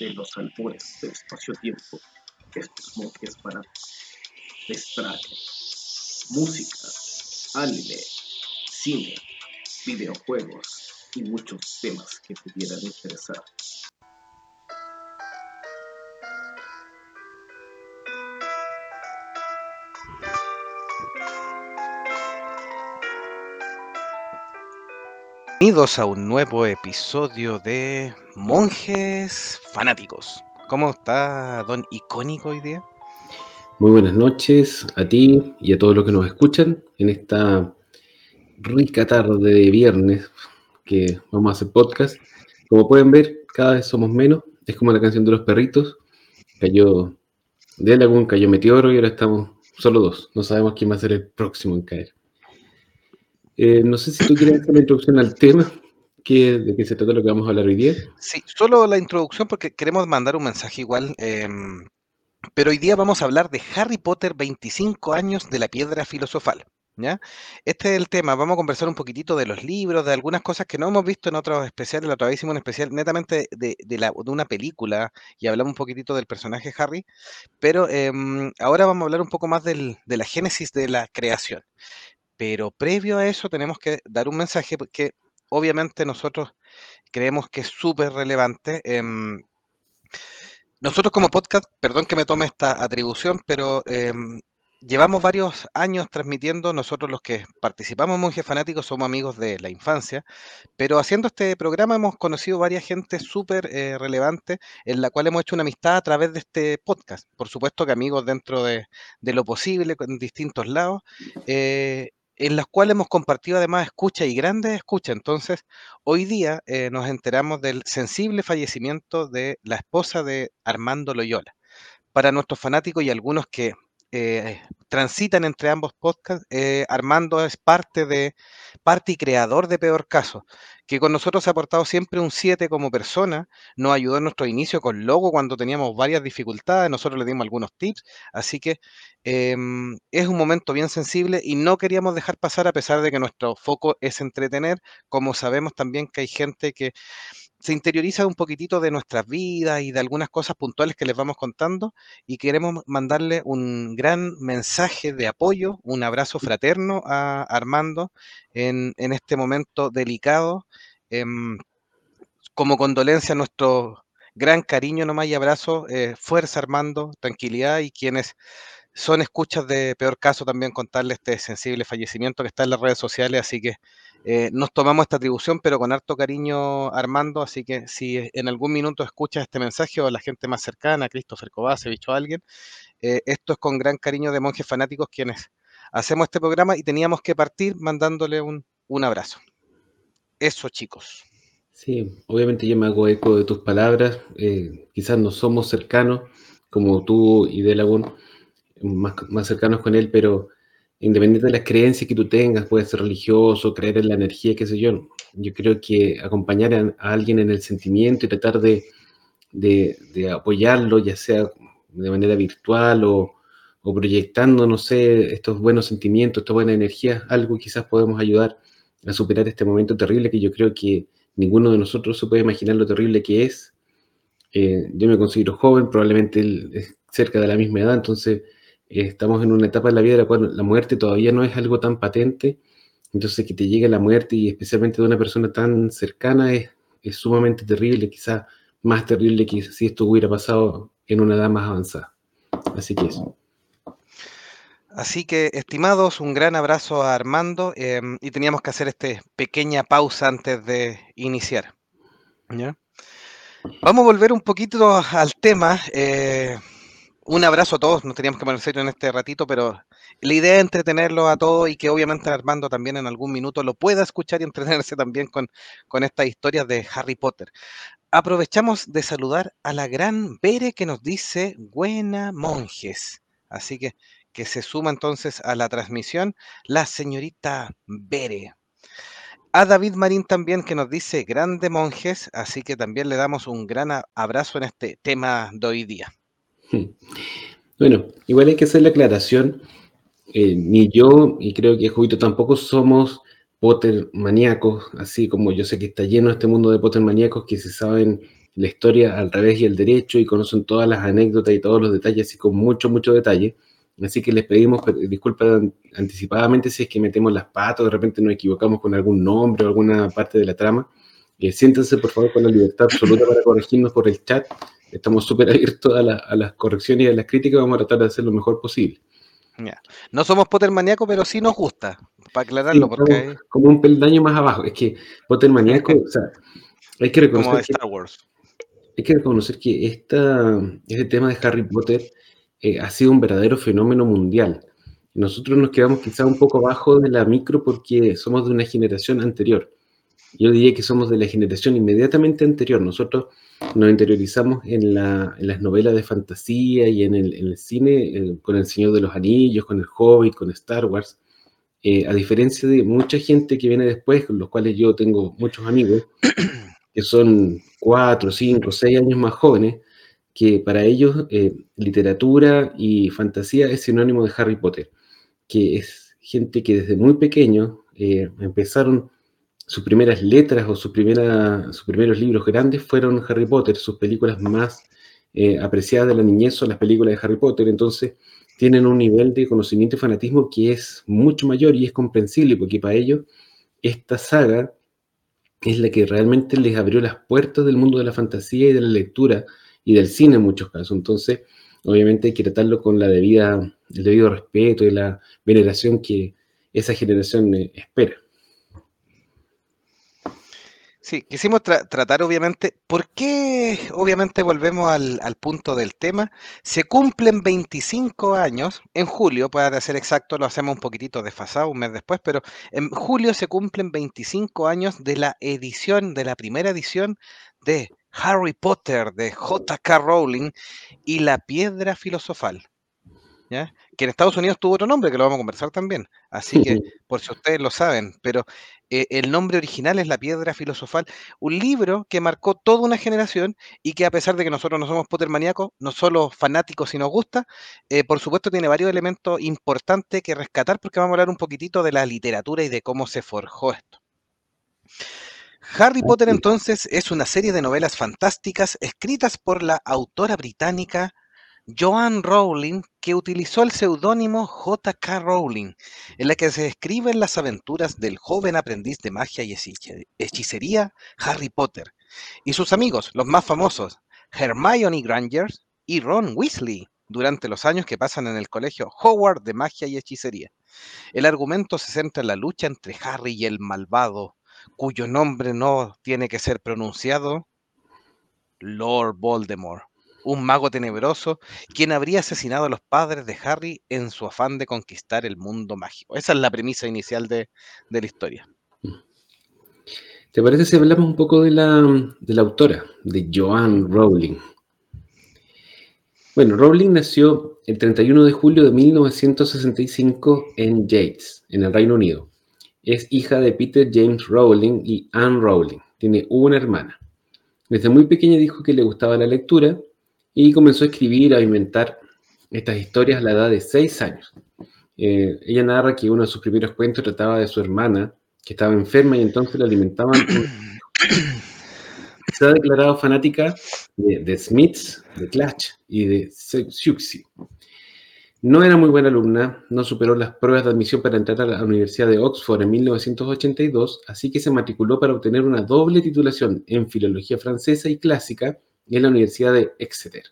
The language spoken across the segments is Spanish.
desde los albores del espacio-tiempo, estos monjes para extraer música, anime, cine, videojuegos y muchos temas que pudieran interesar. Bienvenidos a un nuevo episodio de Monjes Fanáticos. ¿Cómo está Don Icónico hoy día? Muy buenas noches a ti y a todos los que nos escuchan en esta rica tarde de viernes que vamos a hacer podcast. Como pueden ver, cada vez somos menos. Es como la canción de los perritos. Cayó de algún cayó Meteoro y ahora estamos solo dos. No sabemos quién va a ser el próximo en caer. Eh, no sé si tú quieres hacer la introducción al tema, de qué se trata lo que vamos a hablar hoy día. Sí, solo la introducción porque queremos mandar un mensaje igual. Em, pero hoy día vamos a hablar de Harry Potter 25 años de la piedra filosofal. ¿ya? Este es el tema. Vamos a conversar un poquitito de los libros, de algunas cosas que no hemos visto en otros especiales. La otra vez hicimos un especial netamente de, una película y hablamos un poquitito del personaje Harry. Pero em, ahora vamos a hablar un poco más del, de la génesis de la creación. Pero previo a eso tenemos que dar un mensaje que obviamente nosotros creemos que es súper relevante. Em, nosotros como podcast, perdón que me tome esta atribución, pero em, llevamos varios años transmitiendo, nosotros los que participamos en Monjes Fanáticos somos amigos de la infancia, pero haciendo este programa hemos conocido varias gente súper eh, relevante en la cual hemos hecho una amistad a través de este podcast. Por supuesto que amigos dentro de, lo posible, en distintos lados. Eh, en las cuales hemos compartido además escucha y grandes escucha. Entonces, hoy día eh, nos enteramos del sensible fallecimiento de la esposa de Armando Loyola. Para nuestros fanáticos y algunos que eh, transitan entre ambos podcasts, eh, Armando es parte de parte y creador de Peor Caso, que con nosotros ha aportado siempre un 7 como persona, nos ayudó en nuestro inicio con Logo cuando teníamos varias dificultades, nosotros le dimos algunos tips, así que em, es un momento bien sensible y no queríamos dejar pasar a pesar de que nuestro foco es entretener, como sabemos también que hay gente que se interioriza un poquitito de nuestras vidas y de algunas cosas puntuales que les vamos contando y queremos mandarle un gran mensaje de apoyo, un abrazo fraterno a Armando en, este momento delicado. Em, como condolencia, nuestro gran cariño nomás y abrazo, eh, fuerza Armando, tranquilidad y quienes son escuchas de peor caso también contarle este sensible fallecimiento que está en las redes sociales, así que eh, nos tomamos esta atribución, pero con harto cariño, Armando. Así que si en algún minuto escuchas este mensaje o la gente más cercana, Christopher Cobase, o alguien, eh, esto es con gran cariño de monjes fanáticos quienes hacemos este programa y teníamos que partir mandándole un, abrazo. Eso, chicos. Sí, obviamente yo me hago eco de tus palabras. Eh, quizás no somos cercanos como tú y Delagún, más, más cercanos con él, pero independiente de las creencias que tú tengas, puedes ser religioso, creer en la energía, qué sé yo. Yo creo que acompañar a, alguien en el sentimiento y tratar de, apoyarlo, ya sea de manera virtual o, proyectando, no sé, estos buenos sentimientos, esta buena energía, algo quizás podemos ayudar a superar este momento terrible que yo creo que ninguno de nosotros se puede imaginar lo terrible que es. Eh, yo me considero joven, probablemente cerca de la misma edad, entonces estamos en una etapa de la vida en la cual la muerte todavía no es algo tan patente, entonces que te llegue la muerte y especialmente de una persona tan cercana es, sumamente terrible, quizás más terrible que si esto hubiera pasado en una edad más avanzada. Así que eso. Así que, estimados, un gran abrazo a Armando em, y teníamos que hacer esta pequeña pausa antes de iniciar. Vamos a volver un poquito al tema. Eh, un abrazo a todos, nos teníamos que poner serio en este ratito, pero la idea es entretenerlo a todos y que obviamente Armando también en algún minuto lo pueda escuchar y entretenerse también con, con estas historias de Harry Potter. Aprovechamos de saludar a la gran Bere que nos dice buena monjes. Así que que se suma entonces a la transmisión la señorita Bere. A David Marín también que nos dice grande monjes, así que también le damos un gran abrazo en este tema de hoy día. Bueno, igual hay que hacer la aclaración. Eh, ni yo, y creo que Jovito tampoco somos Potter maníacos, así como yo sé que está lleno este mundo de Potter maníacos que se saben la historia al revés y al derecho y conocen todas las anécdotas y todos los detalles así con mucho, mucho detalle. Así que les pedimos disculpas anticipadamente si es que metemos las patas, de repente nos equivocamos con algún nombre o alguna parte de la trama. Eh, siéntense por favor con la libertad absoluta para corregirnos por el chat. Estamos súper abiertos a, a, las correcciones y a las críticas. Vamos a tratar de hacer lo mejor posible. No somos Potter maníacos, pero sí nos gusta, para aclararlo. porque... como, un peldaño más abajo. Es que Potter maníaco, o sea, hay que reconocer. Como Star Wars. Hay que reconocer que esta, este tema de Harry Potter eh, ha sido un verdadero fenómeno mundial. Nosotros nos quedamos quizá un poco abajo de la micro porque somos de una generación anterior. Yo diría que somos de la generación inmediatamente anterior. Nosotros nos interiorizamos en, las novelas de fantasía y en el, cine con El Señor de los Anillos, con El Hobbit, con Star Wars. Eh, a diferencia de mucha gente que viene después, con los cuales yo tengo muchos amigos, que son cuatro, cinco, seis años más jóvenes, que para ellos eh, literatura y fantasía es sinónimo de Harry Potter, que es gente que desde muy pequeño eh, empezaron sus primeras letras o sus primeros libros grandes fueron Harry Potter, sus películas más eh, apreciadas de la niñez son las películas de Harry Potter, entonces tienen un nivel de conocimiento y fanatismo que es mucho mayor y es comprensible, porque para ellos esta saga es la que realmente les abrió las puertas del mundo de la fantasía y de la lectura y del cine en muchos casos. Entonces, obviamente hay que tratarlo con la debida, el debido respeto y la veneración que esa generación eh, espera. Sí, quisimos tratar obviamente, ¿por qué obviamente volvemos al, punto del tema? Se cumplen 25 años, en julio, para ser exacto, lo hacemos un poquitito desfasado, un mes después, pero en julio se cumplen 25 años de la edición, de la primera edición de Harry Potter de J.K. Rowling y la piedra filosofal. ¿Ya? que en Estados Unidos tuvo otro nombre, que lo vamos a conversar también. Así que, por si ustedes lo saben, pero eh, el nombre original es La Piedra Filosofal, un libro que marcó toda una generación y que a pesar de que nosotros no somos Pottermaníacos, no solo fanáticos si nos gusta, eh, por supuesto tiene varios elementos importantes que rescatar porque vamos a hablar un poquitito de la literatura y de cómo se forjó esto. Harry Potter entonces es una serie de novelas fantásticas escritas por la autora británica Joan Rowling, que utilizó el seudónimo J.K. Rowling, en la que se describen las aventuras del joven aprendiz de magia y hechicería Harry Potter, y sus amigos, los más famosos, Hermione Granger y Ron Weasley, durante los años que pasan en el colegio Howard de magia y hechicería. El argumento se centra en la lucha entre Harry y el malvado, cuyo nombre no tiene que ser pronunciado, Lord Voldemort un mago tenebroso, quien habría asesinado a los padres de Harry en su afán de conquistar el mundo mágico. Esa es la premisa inicial de, la historia. ¿Te parece si hablamos un poco de la, de la autora, de Joanne Rowling? Bueno, Rowling nació el 31 de julio de 1965 en Yates, en el Reino Unido. Es hija de Peter James Rowling y Anne Rowling. Tiene una hermana. Desde muy pequeña dijo que le gustaba la lectura y comenzó a escribir, a inventar estas historias a la edad de seis años. Eh, ella narra que uno de sus primeros cuentos trataba de su hermana, que estaba enferma y entonces la alimentaban. Se ha declarado fanática de, Smiths, de Clash y de Siouxsie. No era muy buena alumna, no superó las pruebas de admisión para entrar a la Universidad de Oxford en 1982, así que se matriculó para obtener una doble titulación en Filología Francesa y Clásica en la Universidad de Exeter.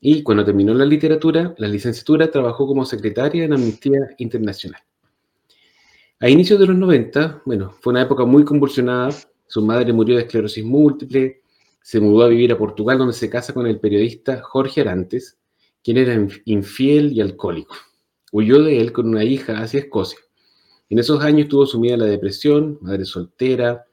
Y cuando terminó la literatura, la licenciatura, trabajó como secretaria en Amnistía Internacional. A inicios de los 90, bueno, fue una época muy convulsionada. Su madre murió de esclerosis múltiple, se mudó a vivir a Portugal, donde se casa con el periodista Jorge Arantes, quien era infiel y alcohólico. Huyó de él con una hija hacia Escocia. En esos años estuvo sumida en la depresión, madre soltera,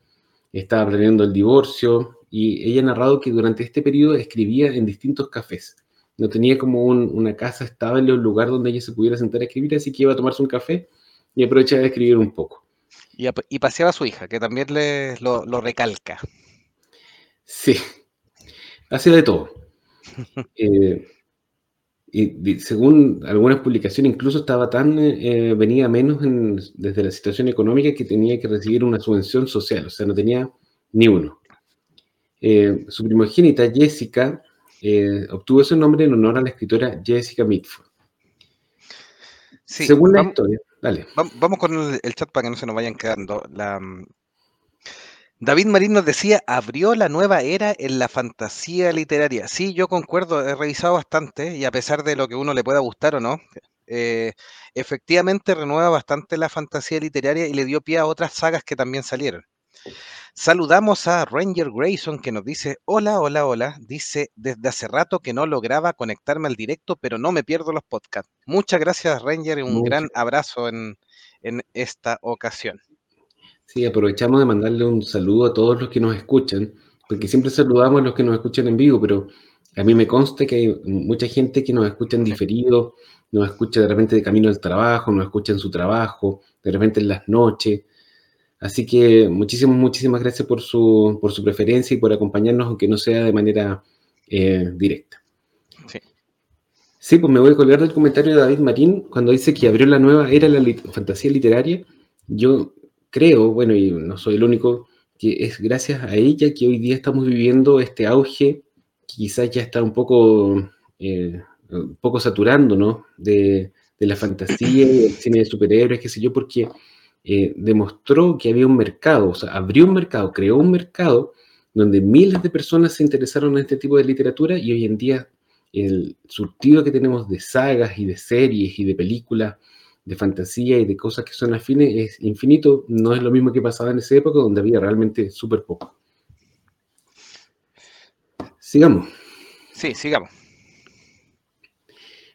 estaba planeando el divorcio, y ella ha narrado que durante este periodo escribía en distintos cafés. No tenía como una casa estable o un lugar donde ella se pudiera sentar a escribir, así que iba a tomarse un café y aprovechaba de escribir un poco. Y, paseaba a su hija, que también le, lo, recalca. Sí, hacía de todo. Eh, y, según algunas publicaciones, incluso estaba tan, eh, venía menos desde la situación económica que tenía que recibir una subvención social, o sea, no tenía ni uno. Eh, su primogénita, Jessica, eh, obtuvo ese nombre en honor a la escritora Jessica Mitford. Sí, Según la historia, dale. vam- vamos con el, el chat para que no se nos vayan quedando. La, mm, David Marín nos decía, abrió la nueva era en la fantasía literaria. Sí, yo concuerdo, he revisado bastante y a pesar de lo que uno le pueda gustar o no, eh, efectivamente renueva bastante la fantasía literaria y le dio pie a otras sagas que también salieron. Saludamos a Ranger Grayson que nos dice, hola, hola, hola. Dice, desde hace rato que no lograba conectarme al directo, pero no me pierdo los podcasts. Muchas gracias Ranger y un gran abrazo en, en esta ocasión. Sí, aprovechamos de mandarle un saludo a todos los que nos escuchan, porque siempre saludamos a los que nos escuchan en vivo, pero a mí me consta que hay mucha gente que nos escucha en diferido, nos escucha de repente de camino al trabajo, nos escucha en su trabajo, de repente en las noches. Así que muchísimas, muchísimas gracias por su, por su preferencia y por acompañarnos, aunque no sea de manera eh, directa. Sí. Sí, pues me voy a colgar del comentario de David Marín cuando dice que abrió la nueva era la lit- fantasía literaria. Yo creo, bueno, y no soy el único, que es gracias a ella que hoy día estamos viviendo este auge, que quizás ya está un poco, eh, un poco saturando, ¿no? De, de la fantasía y del cine de superhéroes, qué sé yo, porque eh, demostró que había un mercado, o sea, abrió un mercado, creó un mercado donde miles de personas se interesaron en este tipo de literatura y hoy en día el surtido que tenemos de sagas y de series y de películas de fantasía y de cosas que son afines es infinito, no es lo mismo que pasaba en esa época donde había realmente súper poco. Sigamos. Sí, sigamos.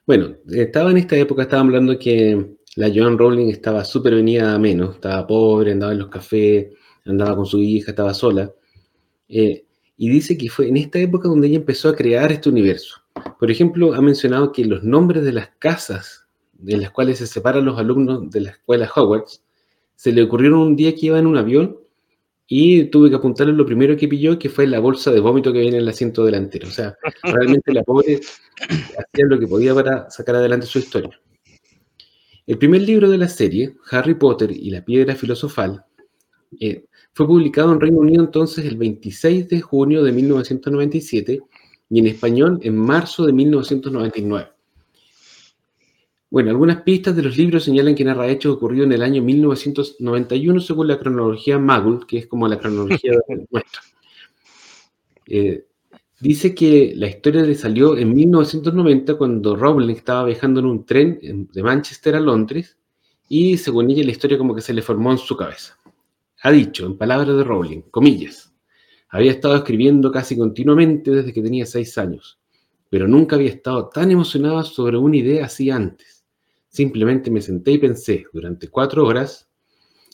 Bueno, estaba en esta época, estaba hablando que la Joan Rowling estaba súper venida a menos, estaba pobre, andaba en los cafés, andaba con su hija, estaba sola. Eh, y dice que fue en esta época donde ella empezó a crear este universo. Por ejemplo, ha mencionado que los nombres de las casas de las cuales se separan los alumnos de la escuela Hogwarts, se le ocurrieron un día que iba en un avión y tuve que apuntarle lo primero que pilló, que fue la bolsa de vómito que viene en el asiento delantero. O sea, realmente la pobre hacía lo que podía para sacar adelante su historia. El primer libro de la serie, Harry Potter y la piedra filosofal, eh, fue publicado en Reino Unido entonces el 26 de junio de 1997 y en español en marzo de 1999. Bueno, algunas pistas de los libros señalan que narra hechos ocurridos en el año 1991 según la cronología Magul, que es como la cronología nuestra. Eh, dice que la historia le salió en 1990 cuando Rowling estaba viajando en un tren de Manchester a Londres y según ella la historia como que se le formó en su cabeza. Ha dicho, en palabras de Rowling, comillas, había estado escribiendo casi continuamente desde que tenía seis años, pero nunca había estado tan emocionada sobre una idea así antes. Simplemente me senté y pensé durante cuatro horas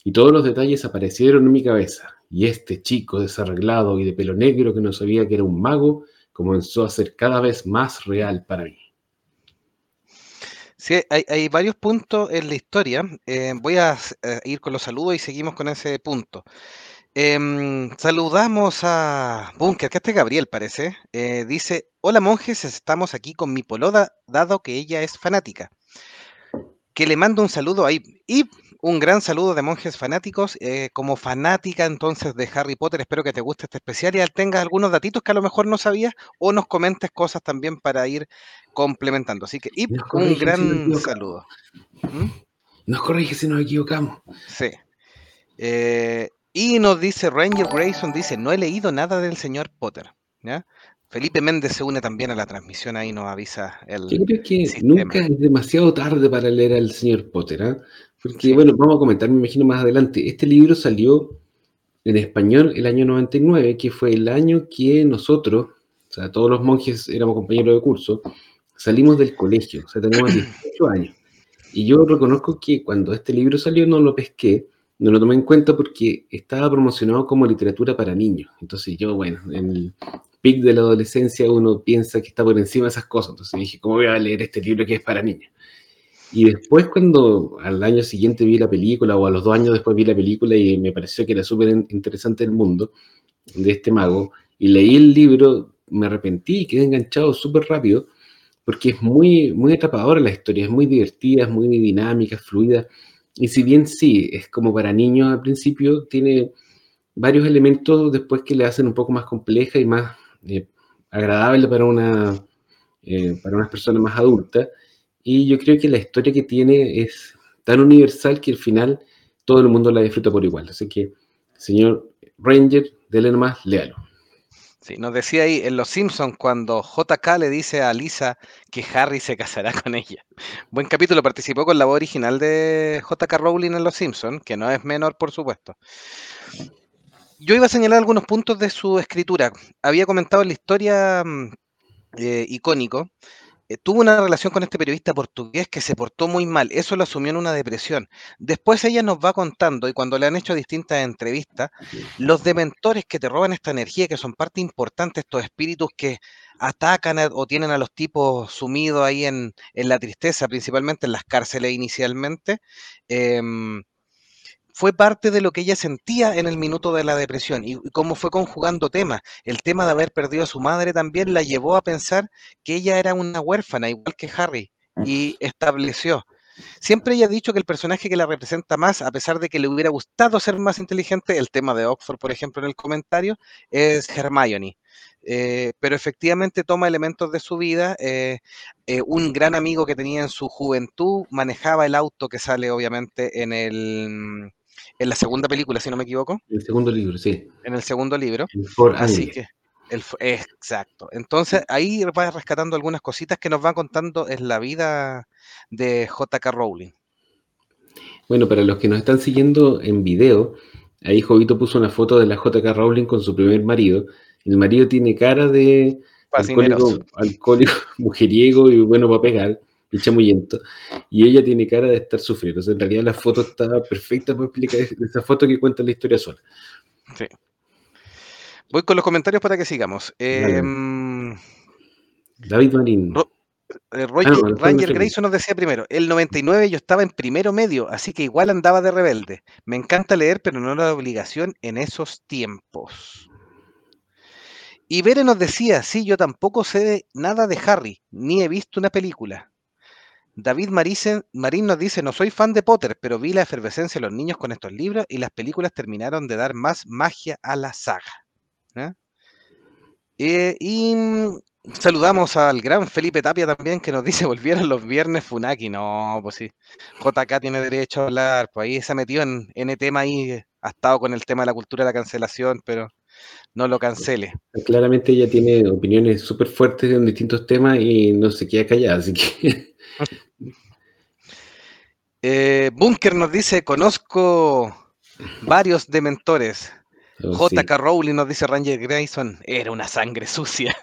y todos los detalles aparecieron en mi cabeza. Y este chico desarreglado y de pelo negro que no sabía que era un mago comenzó a ser cada vez más real para mí. Sí, hay, varios puntos en la historia. Eh, voy a, a ir con los saludos y seguimos con ese punto. Em, saludamos a Bunker, que este es Gabriel parece. eh, dice, hola monjes, estamos aquí con mi poloda, dado que ella es fanática. Que le mando un saludo ahí. Y un gran saludo de monjes fanáticos. eh, como fanática entonces de Harry Potter, espero que te guste este especial y tengas algunos datitos que a lo mejor no sabías o nos comentes cosas también para ir complementando. Así que, y Nos un si gran saludo. ¿Mm? Nos corrige si nos equivocamos. Sí. Eh, y nos dice Ranger Grayson, dice, no he leído nada del señor Potter. ¿ya? Felipe Méndez se une también a la transmisión, ahí nos avisa el... Yo creo que sistema. nunca es demasiado tarde para leer al señor Potter, ¿ah? Porque, bueno, vamos a comentar, me imagino, más adelante. Este libro salió en español el año 99, que fue el año que nosotros, o sea, todos los monjes éramos compañeros de curso, salimos del colegio, o sea, teníamos 18 años. Y yo reconozco que cuando este libro salió no lo pesqué, no lo tomé en cuenta porque estaba promocionado como literatura para niños. Entonces yo, bueno, en el pic de la adolescencia uno piensa que está por encima de esas cosas. Entonces dije, ¿cómo voy a leer este libro que es para niños? Y después cuando al año siguiente vi la película, o a los dos años después vi la película y me pareció que era súper in- interesante el mundo de este mago, y leí el libro, me arrepentí y quedé enganchado súper rápido, porque es muy, muy atrapadora la historia, es muy divertida, es muy dinámica, fluida, y si bien sí, es como para niños al principio, tiene varios elementos después que le hacen un poco más compleja y más eh, agradable para una eh, para más adultas. Y yo creo que la historia que tiene es tan universal que al final todo el mundo la disfruta por igual. Así que, señor Ranger, dele nomás, léalo. Sí, nos decía ahí en Los Simpsons cuando JK le dice a Lisa que Harry se casará con ella. Buen capítulo, participó con la voz original de JK Rowling en Los Simpsons, que no es menor, por supuesto. Yo iba a señalar algunos puntos de su escritura. Había comentado en la historia mm, eh, icónico, eh, tuvo una relación con este periodista portugués que se portó muy mal. Eso lo asumió en una depresión. Después ella nos va contando, y cuando le han hecho distintas entrevistas, los dementores que te roban esta energía, que son parte importante, estos espíritus que atacan o tienen a los tipos sumidos ahí en, en, la tristeza, principalmente en las cárceles inicialmente. Eh, fue parte de lo que ella sentía en el minuto de la depresión y, cómo fue conjugando temas. El tema de haber perdido a su madre también la llevó a pensar que ella era una huérfana, igual que Harry, y estableció. Siempre ella ha dicho que el personaje que la representa más, a pesar de que le hubiera gustado ser más inteligente, el tema de Oxford, por ejemplo, en el comentario, es Hermione. Eh, pero efectivamente toma elementos de su vida. Eh, eh, un gran amigo que tenía en su juventud manejaba el auto que sale obviamente en el, en la segunda película, si no me equivoco. El segundo libro, sí. En el segundo libro. Así que, el, exacto. Entonces ahí va rescatando algunas cositas que nos van contando en la vida de J.K. Rowling. Bueno, para los que nos están siguiendo en video, ahí Jovito puso una foto de la J.K. Rowling con su primer marido. El marido tiene cara de alcohólico, alcohólico, mujeriego y bueno para pegar y chamuyento, y ella tiene cara de estar sufriendo. O sea, en realidad la foto está perfecta para explicar esa foto que cuenta la historia sola. Sí. Voy con los comentarios para que sigamos. Em, David Marín. Eh, ah, Ranger Grayson nos decía primero, el 99 yo estaba en primero medio, así que igual andaba de rebelde. Me encanta leer, pero no era obligación en esos tiempos. Y Bere nos decía, sí, yo tampoco sé nada de Harry, ni he visto una película. David Marín nos dice, no soy fan de Potter, pero vi la efervescencia de los niños con estos libros y las películas terminaron de dar más magia a la saga. Eh, y saludamos al gran Felipe Tapia también que nos dice, volvieron los viernes Funaki. No, pues sí, JK tiene derecho a hablar, pues ahí se ha metido en, en el tema ahí, ha estado con el tema de la cultura de la cancelación, pero no lo cancele. Claramente ella tiene opiniones súper fuertes en distintos temas y no se queda callada, así que... Eh, Bunker nos dice, conozco varios dementores. Oh, J.K. Rowling nos dice Ranger Grayson, era una sangre sucia.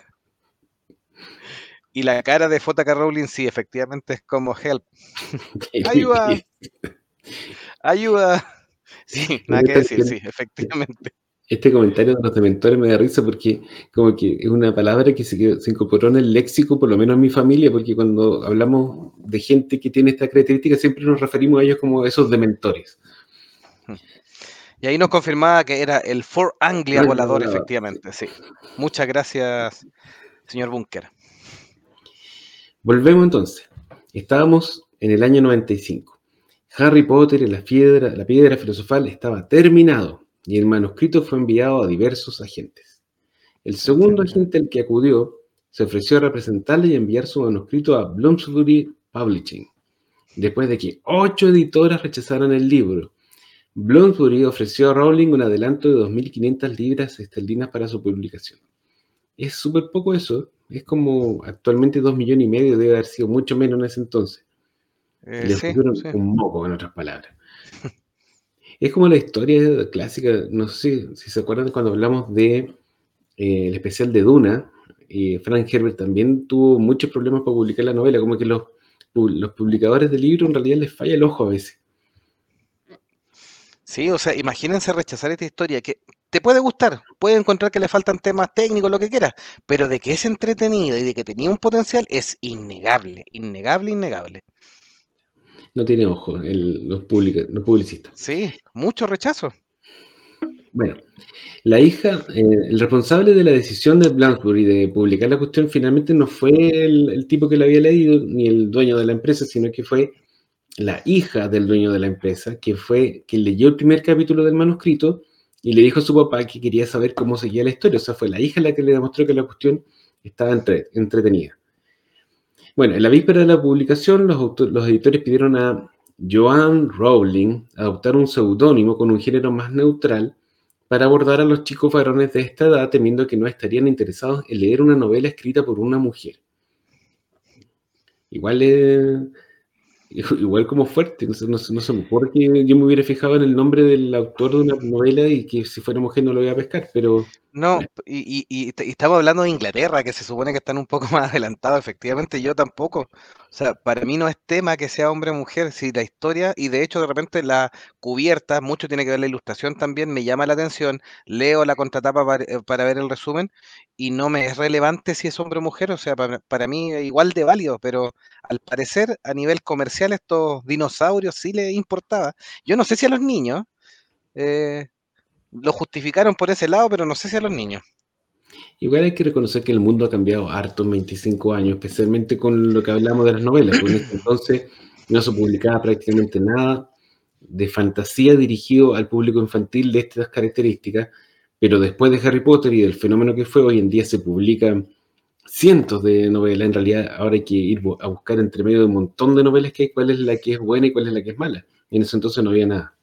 Y la cara de J.K. Rowling, sí, efectivamente es como help. Ayuda. Ayuda. Sí, nada que decir, sí, efectivamente este comentario de los dementores me da risa porque como que es una palabra que se, se, incorporó en el léxico, por lo menos en mi familia, porque cuando hablamos de gente que tiene esta característica siempre nos referimos a ellos como esos dementores. Y ahí nos confirmaba que era el For Anglia volador, efectivamente, sí. Muchas gracias, señor Bunker. Volvemos entonces. Estábamos en el año 95. Harry Potter y la piedra, la piedra filosofal estaba terminado y el manuscrito fue enviado a diversos agentes. El segundo agente al que acudió se ofreció a representarle y enviar su manuscrito a Bloomsbury Publishing, después de que ocho editoras rechazaran el libro. Bloomsbury ofreció a Rowling un adelanto de 2.500 libras esterlinas para su publicación. Es súper poco eso, es como actualmente dos millones y medio, debe haber sido mucho menos en ese entonces. Eh, Le un moco, en otras palabras. Es como la historia clásica, no sé si se acuerdan cuando hablamos de eh, especial de Duna, y Frank Herbert también tuvo muchos problemas para publicar la novela, como que los, los publicadores de libros en realidad les falla el ojo a veces. Sí, o sea, imagínense rechazar esta historia que te puede gustar, puede encontrar que le faltan temas técnicos, lo que quieras, pero de que es entretenida y de que tenía un potencial es innegable, innegable, innegable no tiene ojo los, publicistas. Sí, mucho rechazo. Bueno, la hija, eh, el responsable de la decisión de Bloomsbury de publicar la cuestión finalmente no fue el, tipo que la había leído ni el dueño de la empresa, sino que fue la hija del dueño de la empresa, que fue quien leyó el primer capítulo del manuscrito y le dijo a su papá que quería saber cómo seguía la historia. O sea, fue la hija la que le demostró que la cuestión estaba entre, entretenida. Bueno, en la víspera de la publicación, los, los editores pidieron a Joan Rowling adoptar un seudónimo con un género más neutral para abordar a los chicos varones de esta edad, temiendo que no estarían interesados en leer una novela escrita por una mujer. Igual es igual como fuerte, no, sé, no, no se me ocurre que yo me hubiera fijado en el nombre del autor de una novela y que si fuera mujer no lo iba a pescar, pero no, y, y, estamos hablando de Inglaterra, que se supone que están un poco más adelantados, efectivamente, yo tampoco. O sea, para mí no es tema que sea hombre o mujer, si la historia, y de hecho de repente la cubierta, mucho tiene que ver la ilustración también, me llama la atención, leo la contratapa eh, para, ver el resumen, y no me es relevante si es hombre o mujer, o sea, para, para mí igual de válido, pero al parecer a nivel comercial estos dinosaurios sí les importaba. Yo no sé si a los niños... Eh, lo justificaron por ese lado, pero no sé si a los niños. Igual hay que reconocer que el mundo ha cambiado harto en 25 años, especialmente con lo que hablamos de las novelas. En ese entonces no se publicaba prácticamente nada de fantasía dirigido al público infantil de estas características, pero después de Harry Potter y del fenómeno que fue, hoy en día se publican cientos de novelas. En realidad, ahora hay que ir a buscar entre medio de un montón de novelas que hay, cuál es la que es buena y cuál es la que es mala. En ese entonces no había nada.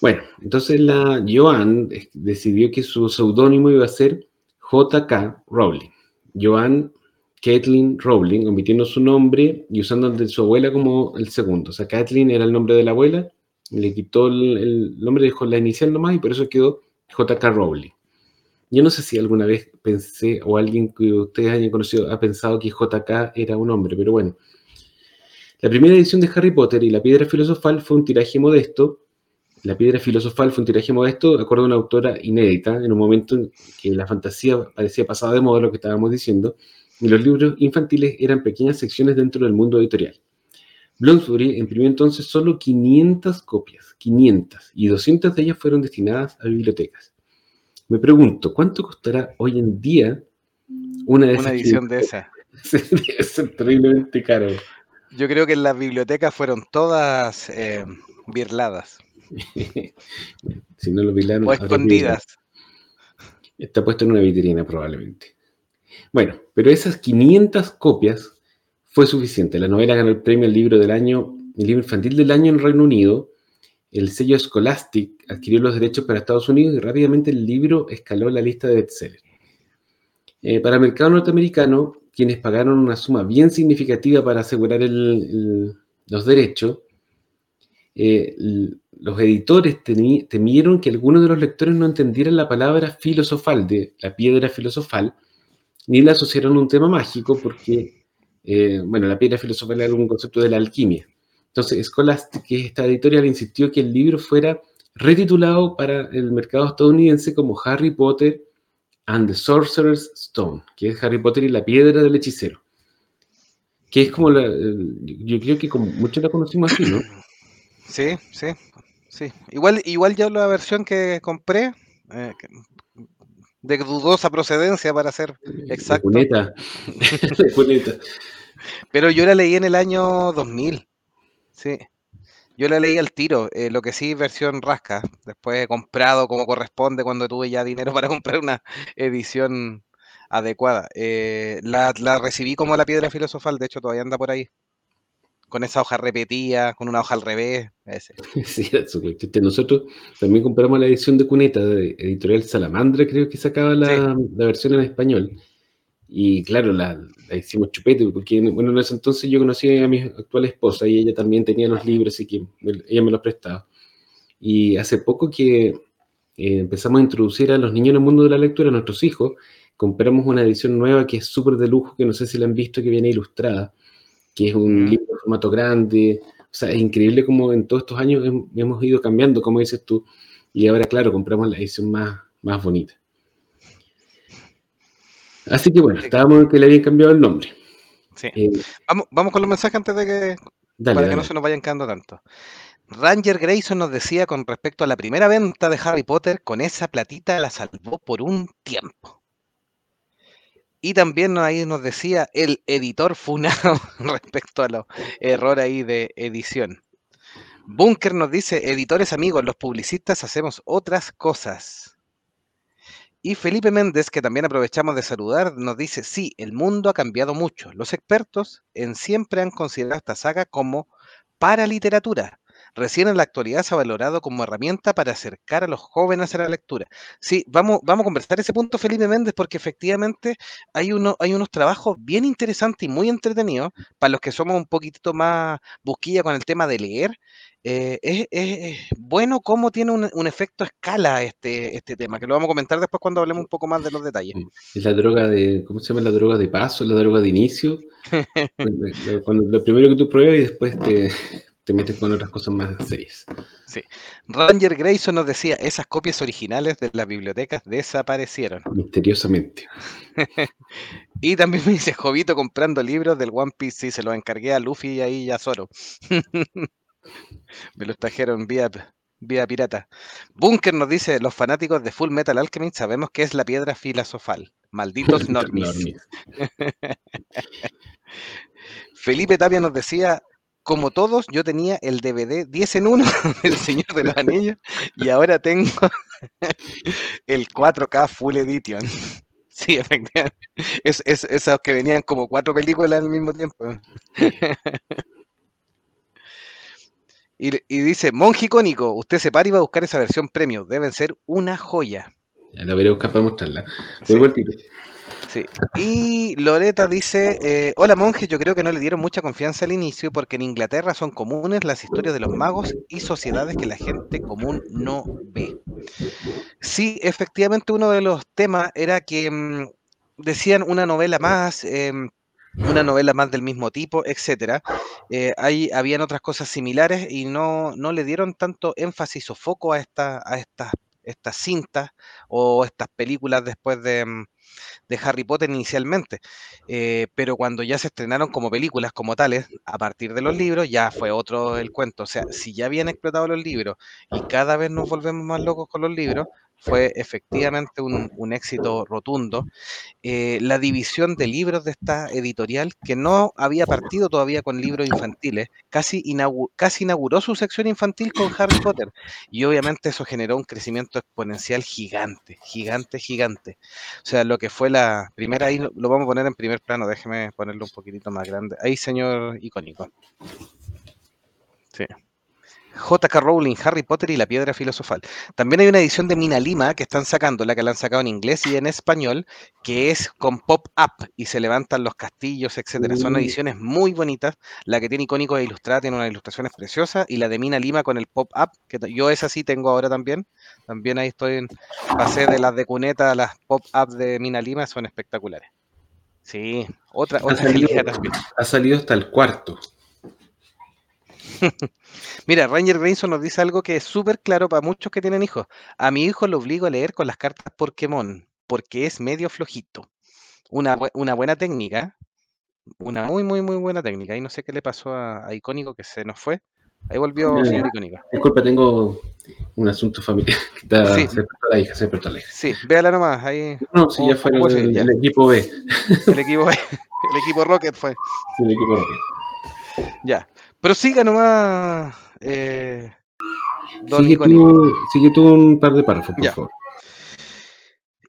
Bueno, entonces la Joan decidió que su seudónimo iba a ser J.K. Rowling. Joan Kathleen Rowling, omitiendo su nombre y usando el de su abuela como el segundo. O sea, Kathleen era el nombre de la abuela, le quitó el, nombre, dejó la inicial nomás y por eso quedó J.K. Rowling. Yo no sé si alguna vez pensé o alguien que ustedes hayan conocido ha pensado que JK era un hombre, pero bueno. La primera edición de Harry Potter y la piedra filosofal fue un tiraje modesto la piedra filosofal fue un tiraje modesto, de acuerdo a una autora inédita, en un momento en que la fantasía parecía pasada de moda, lo que estábamos diciendo, y los libros infantiles eran pequeñas secciones dentro del mundo editorial. Bloomsbury imprimió entonces solo 500 copias, 500, y 200 de ellas fueron destinadas a bibliotecas. Me pregunto, ¿cuánto costará hoy en día una, de una edición de esa? Debe ser terriblemente caro. Yo creo que en las bibliotecas fueron todas eh, birladas. si no lo pilaron. O escondidas. Está puesto en una vitrina probablemente. Bueno, pero esas 500 copias fue suficiente. La novela ganó el premio al libro del año, el libro infantil del año en Reino Unido. El sello Scholastic adquirió los derechos para Estados Unidos y rápidamente el libro escaló la lista de bestsellers. Eh, para el mercado norteamericano, quienes pagaron una suma bien significativa para asegurar los derechos, eh, los editores temieron que algunos de los lectores no entendieran la palabra filosofal de la piedra filosofal, ni la asociaron a un tema mágico, porque, eh, bueno, la piedra filosofal era un concepto de la alquimia. Entonces, Scholastic, que esta editorial, insistió que el libro fuera retitulado para el mercado estadounidense como Harry Potter and the Sorcerer's Stone, que es Harry Potter y la piedra del hechicero. Que es como la. Yo creo que como muchos la conocimos así, ¿no? Sí, sí, sí. Igual, igual yo la versión que compré, eh, de dudosa procedencia para ser exacto. Pero yo la leí en el año 2000. Sí. Yo la leí al tiro, eh, lo que sí, versión rasca. Después he comprado como corresponde cuando tuve ya dinero para comprar una edición adecuada. Eh, la, la recibí como la piedra filosofal, de hecho todavía anda por ahí con esa hoja repetida, con una hoja al revés. Sí, Nosotros también compramos la edición de Cuneta de Editorial Salamandra, creo que sacaba la, versión en español. Y claro, la, hicimos chupete, porque bueno, en ese entonces yo conocí a mi actual esposa y ella también tenía los libros, y que ella me los prestaba. Y hace poco que eh, empezamos a introducir a los niños en el mundo de la lectura, a nuestros hijos, compramos una edición nueva que es súper de lujo, que no sé si la han visto, que viene ilustrada que es un libro de formato grande. O sea, es increíble cómo en todos estos años hemos ido cambiando, como dices tú, y ahora, claro, compramos la edición más, más bonita. Así que bueno, estábamos que le habían cambiado el nombre. Sí. Eh, vamos, vamos con los mensajes antes de que. para que no se nos vayan quedando tanto. Ranger Grayson nos decía con respecto a la primera venta de Harry Potter, con esa platita la salvó por un tiempo. Y también ahí nos decía el editor funado respecto a los errores ahí de edición. Bunker nos dice, editores amigos, los publicistas hacemos otras cosas. Y Felipe Méndez, que también aprovechamos de saludar, nos dice, sí, el mundo ha cambiado mucho. Los expertos en siempre han considerado esta saga como para literatura. Recién en la actualidad se ha valorado como herramienta para acercar a los jóvenes a la lectura. Sí, vamos, vamos a conversar ese punto, Felipe Méndez, porque efectivamente hay, uno, hay unos trabajos bien interesantes y muy entretenidos para los que somos un poquitito más busquilla con el tema de leer. Eh, es, es, bueno cómo tiene un, un, efecto escala este, este tema, que lo vamos a comentar después cuando hablemos un poco más de los detalles. Es la droga de, ¿cómo se llama la droga de paso? La droga de inicio. Cuando, lo primero que tú pruebas y después te, te metes con otras cosas más serias. Sí. Ranger Grayson nos decía, esas copias originales de las bibliotecas desaparecieron. Misteriosamente. y también me dice, Jovito comprando libros del One Piece, sí, se los encargué a Luffy y ahí a Zoro. me los trajeron vía, vía pirata. Bunker nos dice, los fanáticos de Full Metal Alchemist sabemos que es la piedra filosofal. Malditos normies. Felipe Tapia nos decía, como todos, yo tenía el DVD 10 en 1 del Señor de los Anillos y ahora tengo el 4K Full Edition. Sí, efectivamente. Es, es, esos que venían como cuatro películas al mismo tiempo. Y, y, dice, monje icónico, usted se para y va a buscar esa versión premium. Deben ser una joya. Ya la veré a buscar para mostrarla. Sí. Y Loreta dice, eh, hola monje, yo creo que no le dieron mucha confianza al inicio porque en Inglaterra son comunes las historias de los magos y sociedades que la gente común no ve. Sí, efectivamente uno de los temas era que mmm, decían una novela más, eh, una novela más del mismo tipo, etcétera. Eh, habían otras cosas similares y no, no le dieron tanto énfasis o foco a, esta, a estas, estas cintas o estas películas después de de Harry Potter inicialmente, eh, pero cuando ya se estrenaron como películas como tales, a partir de los libros, ya fue otro el cuento. O sea, si ya habían explotado los libros y cada vez nos volvemos más locos con los libros, fue efectivamente un, un éxito rotundo. Eh, la división de libros de esta editorial, que no había partido todavía con libros infantiles, casi, inauguró, casi inauguró su sección infantil con Harry Potter. Y obviamente eso generó un crecimiento exponencial gigante, gigante, gigante. O sea, lo que fue la primera, ahí lo, lo vamos a poner en primer plano, déjeme ponerlo un poquitito más grande. Ahí, señor icónico. Sí. J.K. Rowling, Harry Potter y la Piedra Filosofal. También hay una edición de Mina Lima que están sacando, la que la han sacado en inglés y en español, que es con pop-up y se levantan los castillos, etcétera. Son ediciones muy bonitas. La que tiene icónico de ilustrada tiene unas ilustraciones preciosas y la de Mina Lima con el pop-up, que yo esa sí tengo ahora también. También ahí estoy, en, pasé de las de cuneta a las pop-up de Mina Lima, son espectaculares. Sí, otra, Ha otra salido, ha salido hasta el cuarto. Mira, Ranger Grayson nos dice algo que es súper claro para muchos que tienen hijos. A mi hijo lo obligo a leer con las cartas Pokémon, porque es medio flojito. Una, bu- una buena técnica, una muy, muy, muy buena técnica. Y no sé qué le pasó a, a Icónico que se nos fue. Ahí volvió Eh, señor Icónico. Disculpa, tengo un asunto familiar. Está, Sí. Se despertó la hija, se despertó la hija. Sí, véala nomás, ahí No, Oh, ya oh, sí, el, ya. el equipo B. el equipo, el equipo Rocket fue. El equipo B. Ya. Pero siga nomás, eh, don Sigue tú, sigue tú un par de párrafos, por Ya. favor.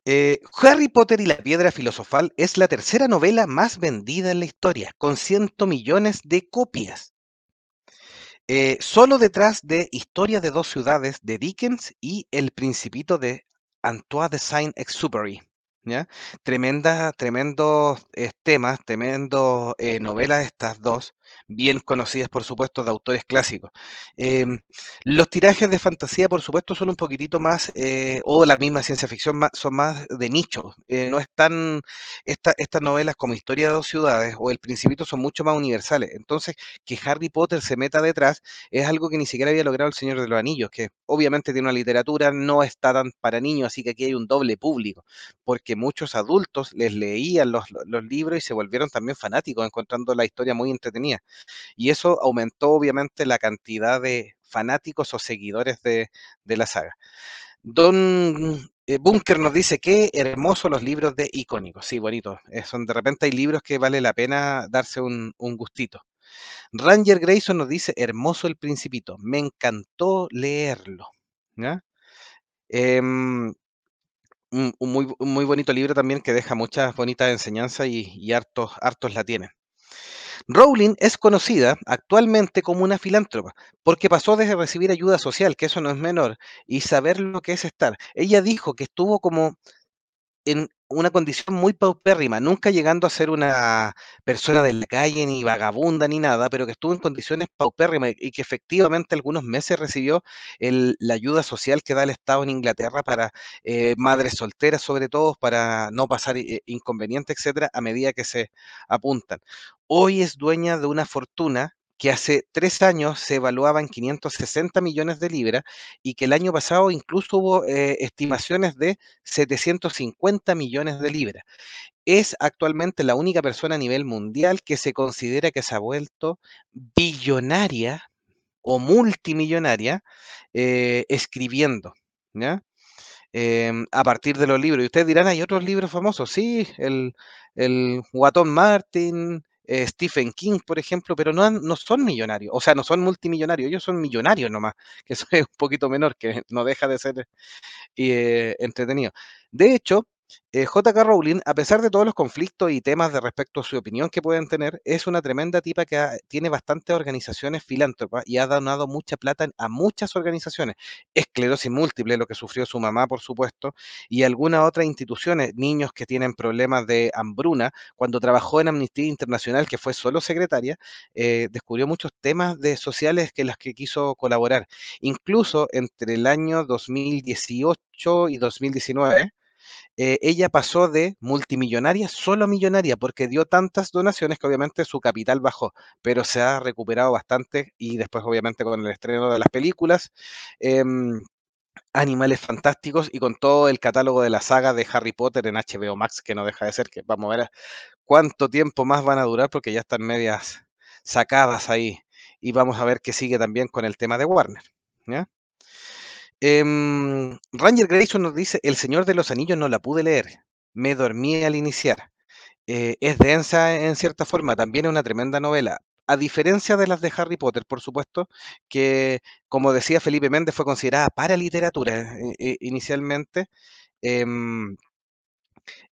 Eh, Harry Potter y la Piedra Filosofal es la tercera novela más vendida en la historia, con 100 millones de copias. Eh, solo detrás de Historia de dos ciudades de Dickens y El Principito de Antoine de Saint-Exupéry. ¿ya? Tremenda, tremendos eh, temas, tremendos novelas estas dos, bien conocidas por supuesto de autores clásicos. Em, los tirajes de fantasía, por supuesto, son un poquitito más, eh, o la misma ciencia ficción, más- son más de nicho. eh, no están, esta- estas novelas como Historia de dos ciudades o El Principito son mucho más universales. Entonces, que Harry Potter se meta detrás es algo que ni siquiera había logrado El Señor de los Anillos, que obviamente tiene una literatura, no está tan para niños, así que aquí hay un doble público, porque muchos adultos les leían los, los libros y se volvieron también fanáticos, encontrando la historia muy entretenida. Y eso aumentó obviamente la cantidad de fanáticos o seguidores de, la saga. Don eh, Bunker nos dice qué hermosos los libros de icónicos. Sí, bonito. Eh, son de repente hay libros que vale la pena darse un, gustito. Ranger Grayson nos dice, hermoso el principito, me encantó leerlo. Em, un, muy, bonito libro también que deja muchas bonitas enseñanzas y, hartos la tienen. Rowling es conocida actualmente como una filántropa porque pasó desde recibir ayuda social, que eso no es menor, y saber lo que es estar. Ella dijo que estuvo como en una condición muy paupérrima, nunca llegando a ser una persona de la calle, ni vagabunda, ni nada, pero que estuvo en condiciones paupérrimas y que efectivamente algunos meses recibió la ayuda social que da el Estado en Inglaterra para eh, madres solteras, sobre todo, para no pasar eh, inconvenientes, etcétera, a medida que se apuntan. Hoy es dueña de una fortuna que hace tres años se evaluaba en 560 millones de libras y que el año pasado incluso hubo eh, estimaciones de 750 millones de libras. Es actualmente la única persona a nivel mundial que se considera que se ha vuelto billonaria o multimillonaria eh, escribiendo. ¿ya? Em, a partir de los libros. Y ustedes dirán, hay otros libros famosos. Sí, el, el Watton Martin, eh, Stephen King, por ejemplo, pero no, no son millonarios, o sea, no son multimillonarios, ellos son millonarios nomás, que eso es un poquito menor, que no deja de ser eh, entretenido. De hecho, eh, J.K. Rowling, a pesar de todos los conflictos y temas de respecto a su opinión que pueden tener, es una tremenda tipa que tiene bastantes organizaciones filántropas y ha donado mucha plata a muchas organizaciones. Esclerosis múltiple, lo que sufrió su mamá, por supuesto, y algunas otras instituciones, niños que tienen problemas de hambruna. Cuando trabajó en Amnistía Internacional, que fue solo secretaria, eh, descubrió muchos temas de sociales que las que quiso colaborar. Incluso entre el año 2018 y 2019 eh, ella pasó de multimillonaria solo millonaria porque dio tantas donaciones que obviamente su capital bajó, pero se ha recuperado bastante y después obviamente con el estreno de las películas. Em, Animales Fantásticos y con todo el catálogo de la saga de Harry Potter en HBO Max, que no deja de ser, que vamos a ver cuánto tiempo más van a durar porque ya están medias sacadas ahí. Y vamos a ver qué sigue también con el tema de Warner. Em, Ranger Grayson nos dice, El Señor de los Anillos no la pude leer, me dormí al iniciar. Eh, es densa en cierta forma, también es una tremenda novela. A diferencia de las de Harry Potter, por supuesto, que como decía Felipe Méndez, fue considerada para literatura eh, eh, inicialmente. Em,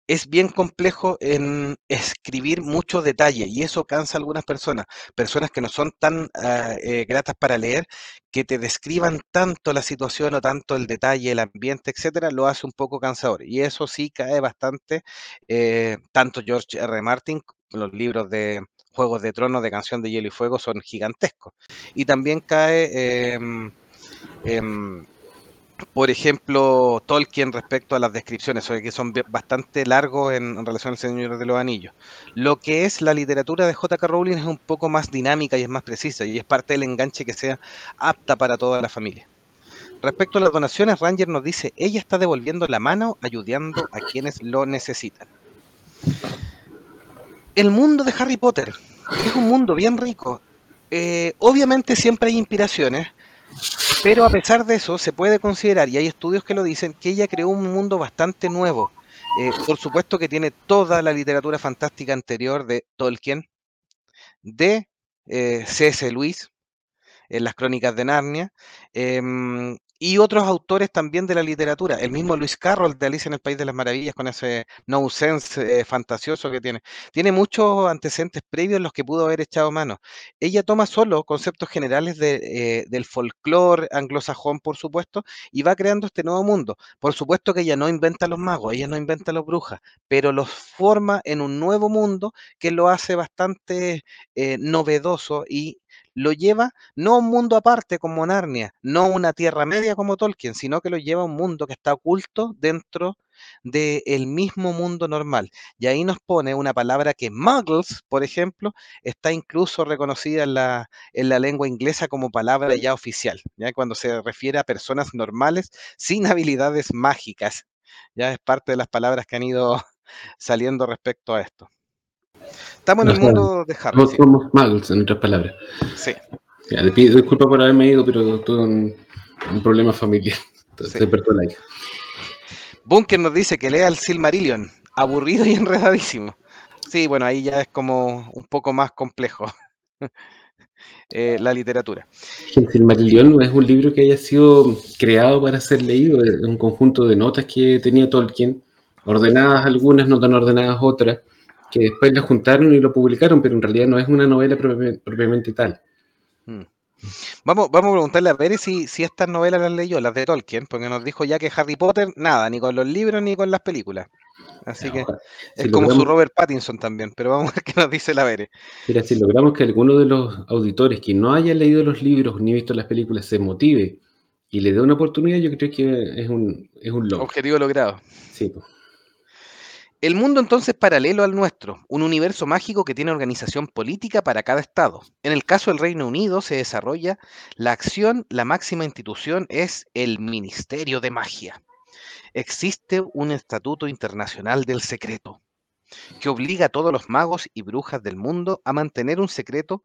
es bien complejo en escribir mucho detalle y eso cansa a algunas personas, personas que no son tan ah, eh, gratas para leer, que te describan tanto la situación o tanto el detalle, el ambiente, etcétera, lo hace un poco cansador. Y eso sí cae bastante, eh, tanto George R. Martin, los libros de Juegos de Tronos, de Canción de Hielo y Fuego, son gigantescos. Y también cae... Em, em, por ejemplo, Tolkien respecto a las descripciones, que son bastante largos en, relación al Señor de los Anillos. Lo que es la literatura de J.K. Rowling es un poco más dinámica y es más precisa, y es parte del enganche que sea apta para toda la familia. Respecto a las donaciones, Ranger nos dice, ella está devolviendo la mano, ayudando a quienes lo necesitan. El mundo de Harry Potter es un mundo bien rico. Eh, obviamente siempre hay inspiraciones, pero a pesar de eso, se puede considerar, y hay estudios que lo dicen, que ella creó un mundo bastante nuevo. Eh, por supuesto que tiene toda la literatura fantástica anterior de Tolkien, de eh, C.S. Lewis, en las crónicas de Narnia, em, y otros autores también de la literatura. El mismo Luis Carroll de Alicia en el País de las Maravillas, con ese no sense eh, fantasioso que tiene. Tiene muchos antecedentes previos en los que pudo haber echado mano. Ella toma solo conceptos generales eh, del folclore anglosajón, por supuesto, y va creando este nuevo mundo. Por supuesto que ella no inventa los magos, ella no inventa los brujas, pero los forma en un nuevo mundo que lo hace bastante eh, novedoso y lo lleva no a un mundo aparte como Narnia, no a una Tierra Media como Tolkien, sino que lo lleva a un mundo que está oculto dentro del mismo mundo normal. Y ahí nos pone una palabra que muggles, por ejemplo, está incluso reconocida en la, en la lengua inglesa como palabra ya oficial, ya cuando se refiere a personas normales sin habilidades mágicas. Ya es parte de las palabras que han ido saliendo respecto a esto. Estamos en el mundo de Harry. No somos magos, en otras palabras. Sí. Ya, le pido disculpas por haberme ido, pero tuve un, un problema familiar. Entonces Sí. se la hija. Bunker nos dice que lea el Silmarillion, aburrido y enredadísimo. Sí, bueno, ahí ya es como un poco más complejo. eh, la literatura. El Marillion no es un libro que haya sido creado para ser leído, es un conjunto de notas que tenía Tolkien, ordenadas algunas, no tan ordenadas otras, que después las juntaron y lo publicaron, pero en realidad no es una novela propiamente tal. Mm. Vamos, vamos a preguntarle a Pérez si, si estas novelas las leyó, las de Tolkien, porque nos dijo ya que Harry Potter, nada, ni con los libros ni con las películas. Así que es como su Robert Pattinson también, pero vamos a ver qué nos dice la Pérez. Mira, si logramos que alguno de los auditores que no haya leído los libros ni visto las películas se motive y le dé una oportunidad, yo creo que es un, es un logro. Objetivo logrado. Sí. El mundo entonces paralelo al nuestro, un universo mágico que tiene organización política para cada estado. En el caso del Reino Unido se desarrolla la acción, la máxima institución es el Ministerio de Magia. Existe un estatuto internacional del secreto que obliga a todos los magos y brujas del mundo a mantener un secreto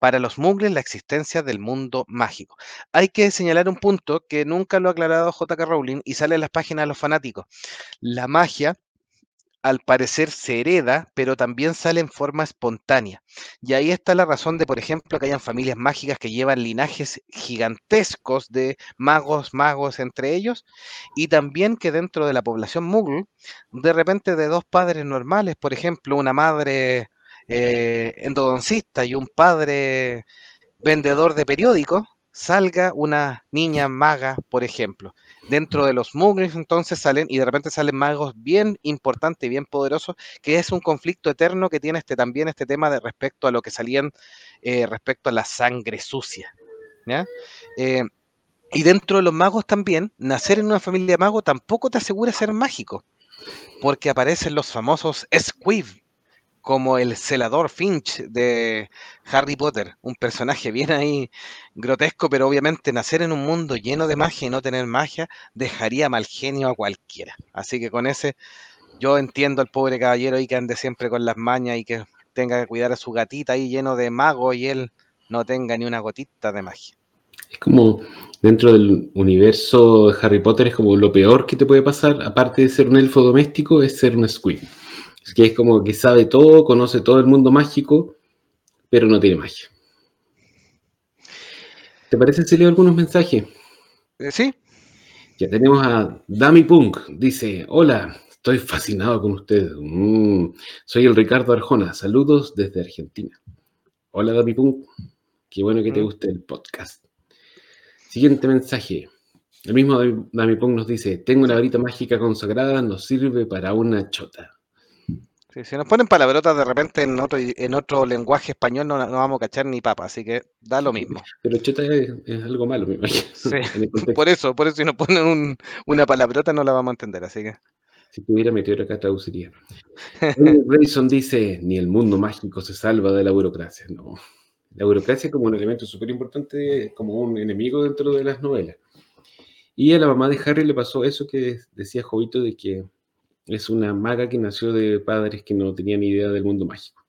para los muggles la existencia del mundo mágico. Hay que señalar un punto que nunca lo ha aclarado J.K. Rowling y sale en las páginas de los fanáticos. La magia al parecer se hereda, pero también sale en forma espontánea. Y ahí está la razón de, por ejemplo, que hayan familias mágicas que llevan linajes gigantescos de magos, magos entre ellos, y también que dentro de la población muggle, de repente de dos padres normales, por ejemplo, una madre eh, endodoncista y un padre vendedor de periódicos, salga una niña maga, por ejemplo. Dentro de los muggles entonces salen y de repente salen magos bien importantes y bien poderosos, que es un conflicto eterno que tiene este, también este tema de respecto a lo que salían eh, respecto a la sangre sucia. Eh, y dentro de los magos también, nacer en una familia de magos tampoco te asegura ser mágico, porque aparecen los famosos squib, como el celador Finch de Harry Potter, un personaje bien ahí grotesco, pero obviamente nacer en un mundo lleno de magia y no tener magia dejaría mal genio a cualquiera. Así que con ese yo entiendo al pobre caballero ahí que ande siempre con las mañas y que tenga que cuidar a su gatita ahí lleno de mago y él no tenga ni una gotita de magia. Es como dentro del universo de Harry Potter es como lo peor que te puede pasar, aparte de ser un elfo doméstico, es ser un squid. Es que es como que sabe todo, conoce todo el mundo mágico, pero no tiene magia. ¿Te parece si leo algunos mensajes? Eh, sí. Ya tenemos a Dami Punk. Dice, hola, estoy fascinado con ustedes. Mm, soy el Ricardo Arjona. Saludos desde Argentina. Hola Dami Punk. Qué bueno que te mm. guste el podcast. Siguiente mensaje. El mismo Dami Punk nos dice, tengo una varita mágica consagrada, nos sirve para una chota si nos ponen palabrotas de repente en otro, en otro lenguaje español no, no vamos a cachar ni papa, así que da lo mismo. Pero chota es, algo malo, me imagino. por eso, por eso si nos ponen una palabrota no la vamos a entender, así que. Si pudiera meter acá traduciría. Grayson dice, ni el mundo mágico se salva de la burocracia. No. La burocracia como un elemento súper importante, como un enemigo dentro de las novelas. Y a la mamá de Harry le pasó eso que decía Jovito de que es una maga que nació de padres que no tenían idea del mundo mágico.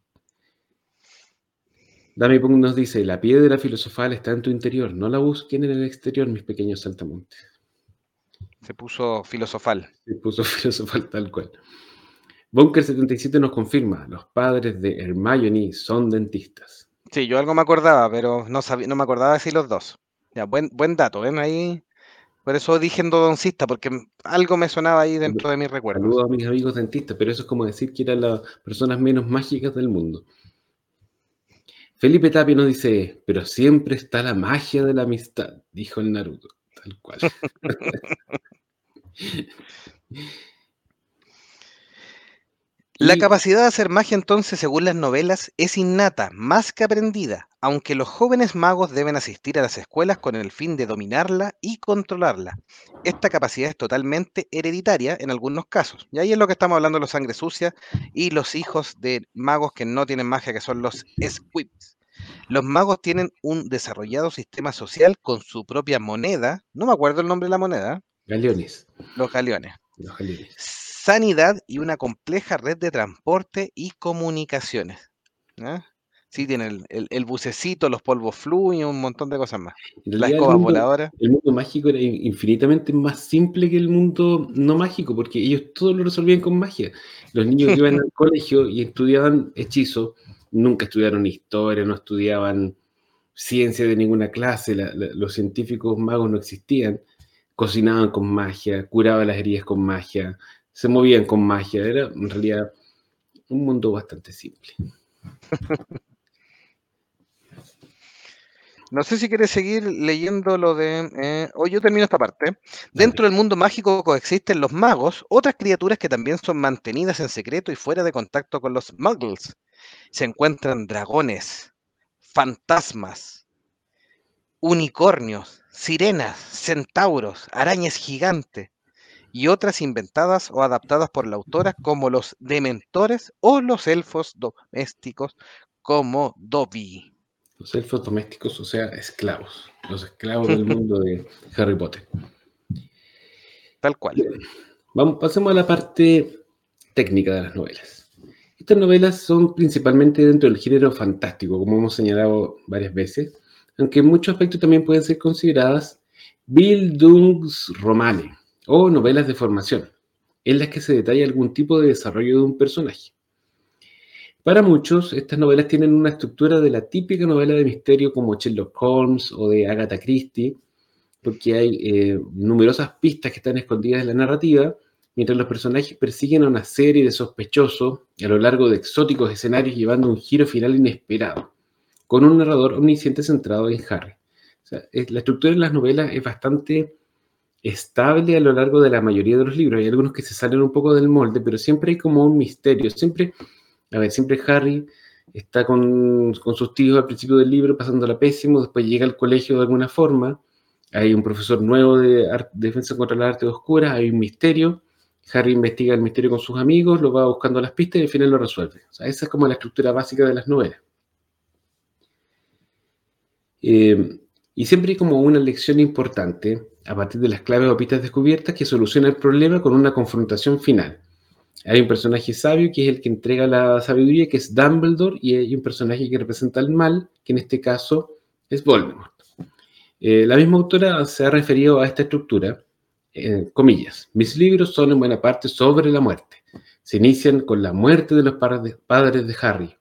Dami Pong nos dice, la piedra filosofal está en tu interior, no la busquen en el exterior, mis pequeños saltamontes. Se puso filosofal. Se puso filosofal tal cual. Bunker77 nos confirma, los padres de Hermione son dentistas. Sí, yo algo me acordaba, pero no, sabía, no me acordaba si los dos. Ya, buen, buen dato, ¿ven ahí? Por eso dije endodoncista, porque algo me sonaba ahí dentro de mis recuerdos. Saludos a mis amigos dentistas, pero eso es como decir que eran las personas menos mágicas del mundo. Felipe Tapia nos dice, pero siempre está la magia de la amistad, dijo el Naruto, tal cual. La capacidad de hacer magia entonces, según las novelas, es innata, más que aprendida, aunque los jóvenes magos deben asistir a las escuelas con el fin de dominarla y controlarla. Esta capacidad es totalmente hereditaria en algunos casos, y ahí es lo que estamos hablando de los sangre sucia y los hijos de magos que no tienen magia, que son los squibs. Los magos tienen un desarrollado sistema social con su propia moneda, no me acuerdo el nombre de la moneda. Galeones. Los galeones. Los galeones sanidad y una compleja red de transporte y comunicaciones. Sí, tiene el, bucecito, los polvos flu y un montón de cosas más. Las escobas voladoras. El mundo mágico era infinitamente más simple que el mundo no mágico, porque ellos todo lo resolvían con magia. Los niños iban al colegio y estudiaban hechizos, nunca estudiaron historia, no estudiaban ciencia de ninguna clase, los científicos magos no existían, cocinaban con magia, curaban las heridas con magia, se movían con magia, era en realidad un mundo bastante simple. No sé si quieres seguir leyendo lo de... Eh, o yo termino esta parte. Dentro del mundo mágico coexisten los magos, otras criaturas que también son mantenidas en secreto y fuera de contacto con los muggles. Se encuentran dragones, fantasmas, unicornios, sirenas, centauros, arañas gigantes y otras inventadas o adaptadas por la autora como los dementores o los elfos domésticos como Dobby. Los elfos domésticos, o sea, esclavos. Los esclavos del mundo de Harry Potter. Tal cual. Vamos, pasemos a la parte técnica de las novelas. Estas novelas son principalmente dentro del género fantástico, como hemos señalado varias veces, aunque en muchos aspectos también pueden ser consideradas Bildungsromane o novelas de formación, en las que se detalla algún tipo de desarrollo de un personaje. Para muchos, estas novelas tienen una estructura de la típica novela de misterio como Sherlock Holmes o de Agatha Christie, porque hay eh, numerosas pistas que están escondidas en la narrativa, mientras los personajes persiguen a una serie de sospechosos a lo largo de exóticos escenarios llevando un giro final inesperado, con un narrador omnisciente centrado en Harry. la estructura de las novelas es bastante estable a lo largo de la mayoría de los libros. Hay algunos que se salen un poco del molde, pero siempre hay como un misterio, siempre a ver, siempre Harry está con, sus tíos al principio del libro pasándola pésimo, después llega al colegio de alguna forma, hay un profesor nuevo de, defensa contra las artes oscuras, hay un misterio, Harry investiga el misterio con sus amigos, lo va buscando las pistas y al final lo resuelve. O sea, esa es como la estructura básica de las novelas. Eh, y siempre hay como una lección importante a partir de las claves o pistas descubiertas que soluciona el problema con una confrontación final. Hay un personaje sabio que es el que entrega la sabiduría, que es Dumbledore, y hay un personaje que representa el mal, que en este caso es Voldemort. Eh, la misma autora se ha referido a esta estructura, en comillas, mis libros son en buena parte sobre la muerte. Se inician con la muerte de los padres de Harry.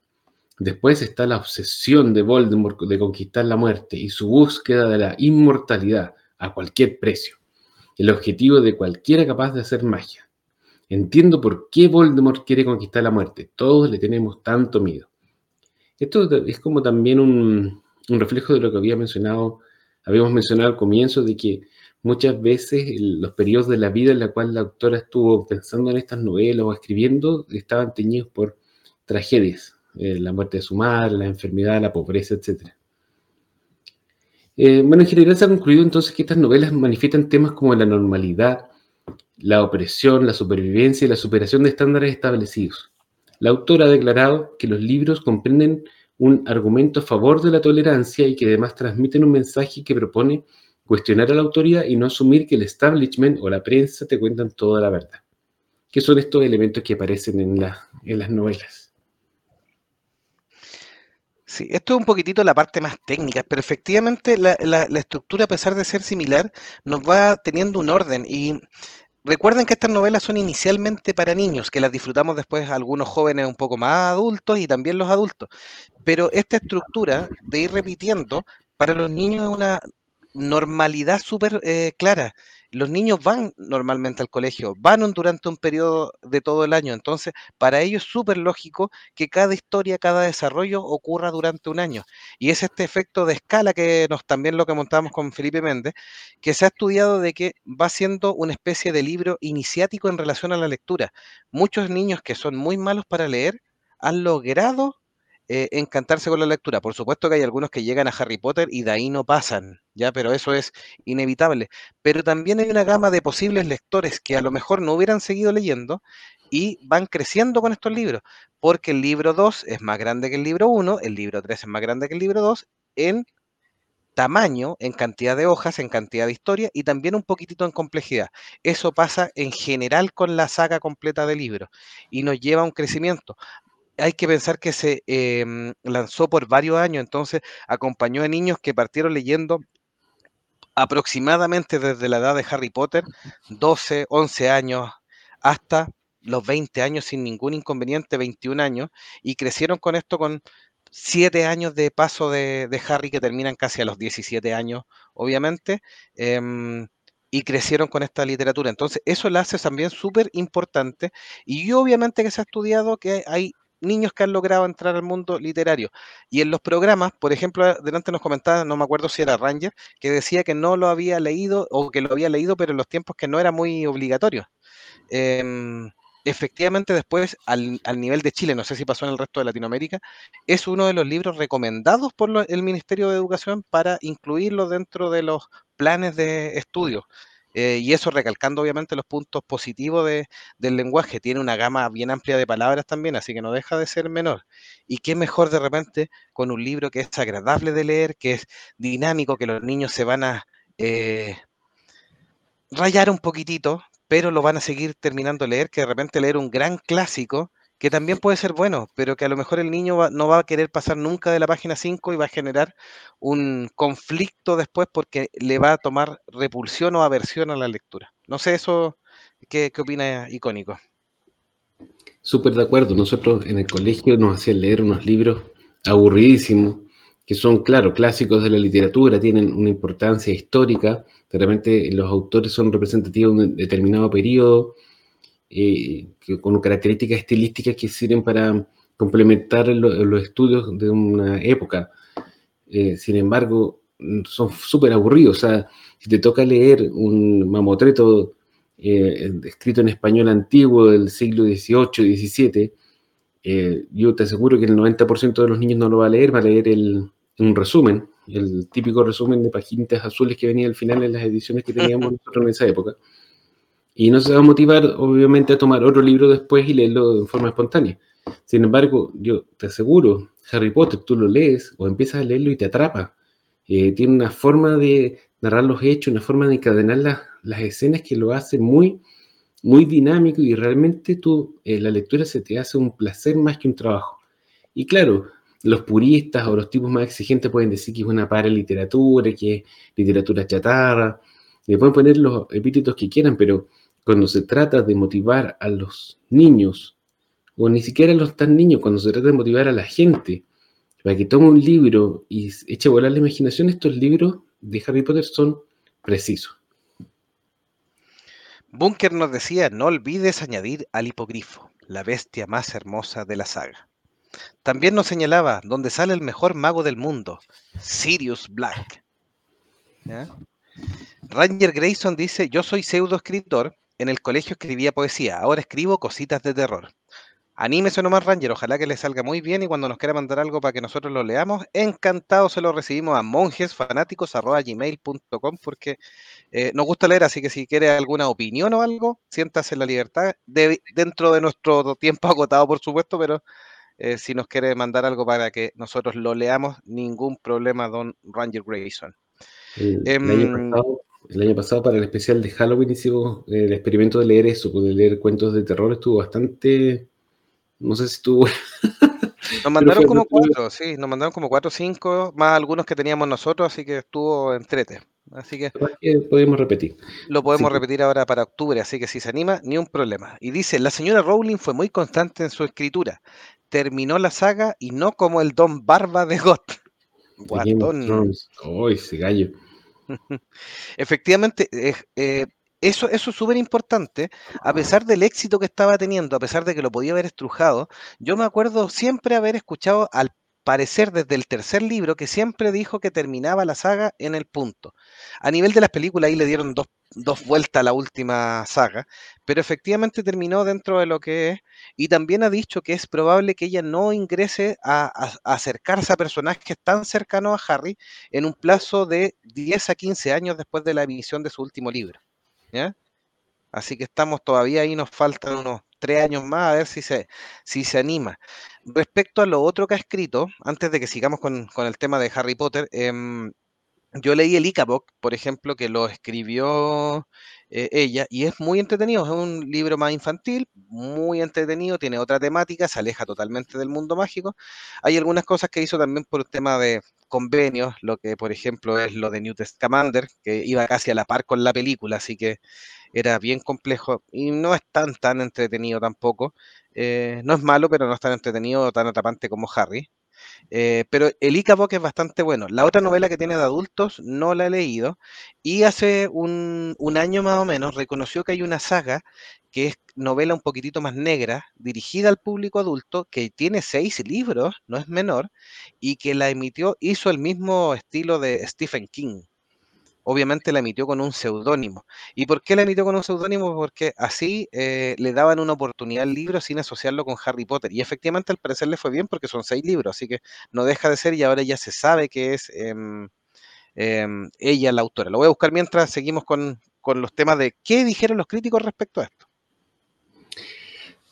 Después está la obsesión de Voldemort de conquistar la muerte y su búsqueda de la inmortalidad a cualquier precio. El objetivo de cualquiera capaz de hacer magia. Entiendo por qué Voldemort quiere conquistar la muerte. Todos le tenemos tanto miedo. Esto es como también un, reflejo de lo que había mencionado, habíamos mencionado al comienzo, de que muchas veces los periodos de la vida en la cual la autora estuvo pensando en estas novelas o escribiendo estaban teñidos por tragedias, eh, la muerte de su madre, la enfermedad, la pobreza, etc. Eh, bueno, en general se ha concluido entonces que estas novelas manifiestan temas como la normalidad, la opresión, la supervivencia y la superación de estándares establecidos. La autora ha declarado que los libros comprenden un argumento a favor de la tolerancia y que además transmiten un mensaje que propone cuestionar a la autoridad y no asumir que el establishment o la prensa te cuentan toda la verdad. ¿Qué son estos elementos que aparecen en, las novelas? Sí, esto es un poquitito la parte más técnica, pero efectivamente la, la, estructura, a pesar de ser similar, nos va teniendo un orden y Recuerden que estas novelas son inicialmente para niños, que las disfrutamos después algunos jóvenes un poco más adultos y también los adultos. Pero esta estructura de ir repitiendo para los niños es una normalidad súper eh, clara los niños van normalmente al colegio, van durante un periodo de todo el año, entonces para ellos es súper lógico que cada historia, cada desarrollo ocurra durante un año. Y es este efecto de escala que nos también lo que montamos con Felipe Méndez, que se ha estudiado de que va siendo una especie de libro iniciático en relación a la lectura. Muchos niños que son muy malos para leer han logrado eh, encantarse con la lectura. Por supuesto que hay algunos que llegan a Harry Potter y de ahí no pasan, ¿ya? Pero eso es inevitable. Pero también hay una gama de posibles lectores que a lo mejor no hubieran seguido leyendo y van creciendo con estos libros, porque el libro 2 es más grande que el libro 1, el libro 3 es más grande que el libro 2 en tamaño, en cantidad de hojas, en cantidad de historia y también un poquitito en complejidad. Eso pasa en general con la saga completa de libros y nos lleva a un crecimiento hay que pensar que se em, lanzó por varios años, entonces acompañó a niños que partieron leyendo aproximadamente desde la edad de Harry Potter, 12, 11 años, hasta los 20 años sin ningún inconveniente, 21 años, y crecieron con esto con 7 años de paso de, Harry que terminan casi a los 17 años, obviamente. Em, y crecieron con esta literatura. Entonces, eso la hace también súper importante. Y obviamente que se ha estudiado que hay niños que han logrado entrar al mundo literario. Y en los programas, por ejemplo, delante nos comentaba, no me acuerdo si era Ranger, que decía que no lo había leído o que lo había leído, pero en los tiempos que no era muy obligatorio. Em, efectivamente, después, al, nivel de Chile, no sé si pasó en el resto de Latinoamérica, es uno de los libros recomendados por el Ministerio de Educación para incluirlo dentro de los planes de estudio. Eh, y eso recalcando obviamente los puntos positivos del lenguaje. Tiene una gama bien amplia de palabras también, así que no deja de ser menor. Y qué mejor de repente con un libro que es agradable de leer, que es dinámico, que los niños se van a eh, rayar un poquitito, pero lo van a seguir terminando de leer, que de repente leer un gran clásico que también puede ser bueno, pero que a lo mejor el niño no va a querer pasar nunca de la página 5 y va a generar un conflicto después porque le va a tomar repulsión o aversión a la lectura. No sé eso, ¿qué, qué opina Icónico? Súper de acuerdo. Nosotros en el colegio nos hacían leer unos libros aburridísimos, que son, claro, clásicos de la literatura, tienen una importancia histórica, de repente los autores son representativos de un determinado periodo, eh, con características estilísticas que sirven para complementar los estudios de una época. Eh, sin embargo, son súper aburridos. O sea, si te toca leer un mamotreto eh, escrito en español antiguo del siglo XVIII, XVII, yo te aseguro que el 90% de los niños no lo va a leer, va a leer el, un resumen, el típico resumen de paginitas azules que venía al final en las ediciones que teníamos nosotros en esa época. Y no se va a motivar, obviamente, a tomar otro libro después y leerlo de forma espontánea. Sin embargo, yo te aseguro, Harry Potter, tú lo lees o empiezas a leerlo y te atrapa. Eh, tiene una forma de narrar los hechos, una forma de encadenar las escenas que lo hace muy, muy dinámico y realmente tú, eh, la lectura se te hace un placer más que un trabajo. Y claro, los puristas o los tipos más exigentes pueden decir que es una para literatura, que es literatura chatarra, le pueden poner los epítetos que quieran, pero cuando se trata de motivar a los niños, o ni siquiera a los tan niños, cuando se trata de motivar a la gente para que tome un libro y eche a volar la imaginación, estos libros de Harry Potter son precisos. Bunker nos decía, no olvides añadir al hipogrifo, la bestia más hermosa de la saga. También nos señalaba, donde sale el mejor mago del mundo, Sirius Black. Ranger Grayson dice, yo soy pseudo escritor en el colegio escribía poesía, ahora escribo cositas de terror. Anímese nomás, Ranger, ojalá que le salga muy bien y cuando nos quiera mandar algo para que nosotros lo leamos, encantado se lo recibimos a monjesfanáticos.gmail.com porque eh, nos gusta leer, así que si quiere alguna opinión o algo, siéntase en la libertad, dentro de nuestro tiempo agotado, por supuesto, pero eh, si nos quiere mandar algo para que nosotros lo leamos, ningún problema, don Ranger Grayson. El año pasado para el especial de Halloween hicimos el experimento de leer eso, pues, de leer cuentos de terror, estuvo bastante, no sé si estuvo... Nos mandaron como cuatro, sí, nos mandaron como cuatro o cinco, más algunos que teníamos nosotros, así que estuvo entrete. Así que, podemos repetir. Lo podemos repetir ahora para octubre, así que si se anima, ni un problema. Y dice, la señora Rowling fue muy constante en su escritura. Terminó la saga y no como el Don Barba de Goth. Guatón. Ese gallo. Efectivamente, eh, eso, eso es súper importante, a pesar del éxito que estaba teniendo, a pesar de que lo podía haber estrujado, yo me acuerdo siempre haber escuchado al parecer desde el tercer libro que siempre dijo que terminaba la saga en el punto. A nivel de las películas ahí le dieron dos, vueltas a la última saga, pero efectivamente terminó dentro de lo que es y también ha dicho que es probable que ella no ingrese a, acercarse a personajes tan cercanos a Harry en un plazo de 10 a 15 años después de la emisión de su último libro. Así que estamos todavía ahí, nos faltan unos tres años más a ver si se, si se anima. Respecto a lo otro que ha escrito, antes de que sigamos con, el tema de Harry Potter, em, yo leí el Icabok, por ejemplo, que lo escribió eh, ella, y es muy entretenido, es un libro más infantil, muy entretenido, tiene otra temática, se aleja totalmente del mundo mágico. Hay algunas cosas que hizo también por el tema de convenios, lo que por ejemplo es lo de Newt Scamander, que iba casi a la par con la película, así que era bien complejo y no es tan, tan entretenido tampoco. Eh, no es malo, pero no es tan entretenido o tan atrapante como Harry. Eh, pero el Icabook es bastante bueno. La otra novela que tiene de adultos no la he leído y hace un, un, año más o menos reconoció que hay una saga que es novela un poquitito más negra, dirigida al público adulto, que tiene seis libros, no es menor, y que la emitió, hizo el mismo estilo de Stephen King obviamente la emitió con un seudónimo. ¿Y por qué la emitió con un seudónimo? Porque así eh, le daban una oportunidad al libro sin asociarlo con Harry Potter. Y efectivamente al parecer le fue bien porque son seis libros, así que no deja de ser y ahora ya se sabe que es eh, eh, ella la autora. Lo voy a buscar mientras seguimos con, con los temas de qué dijeron los críticos respecto a esto.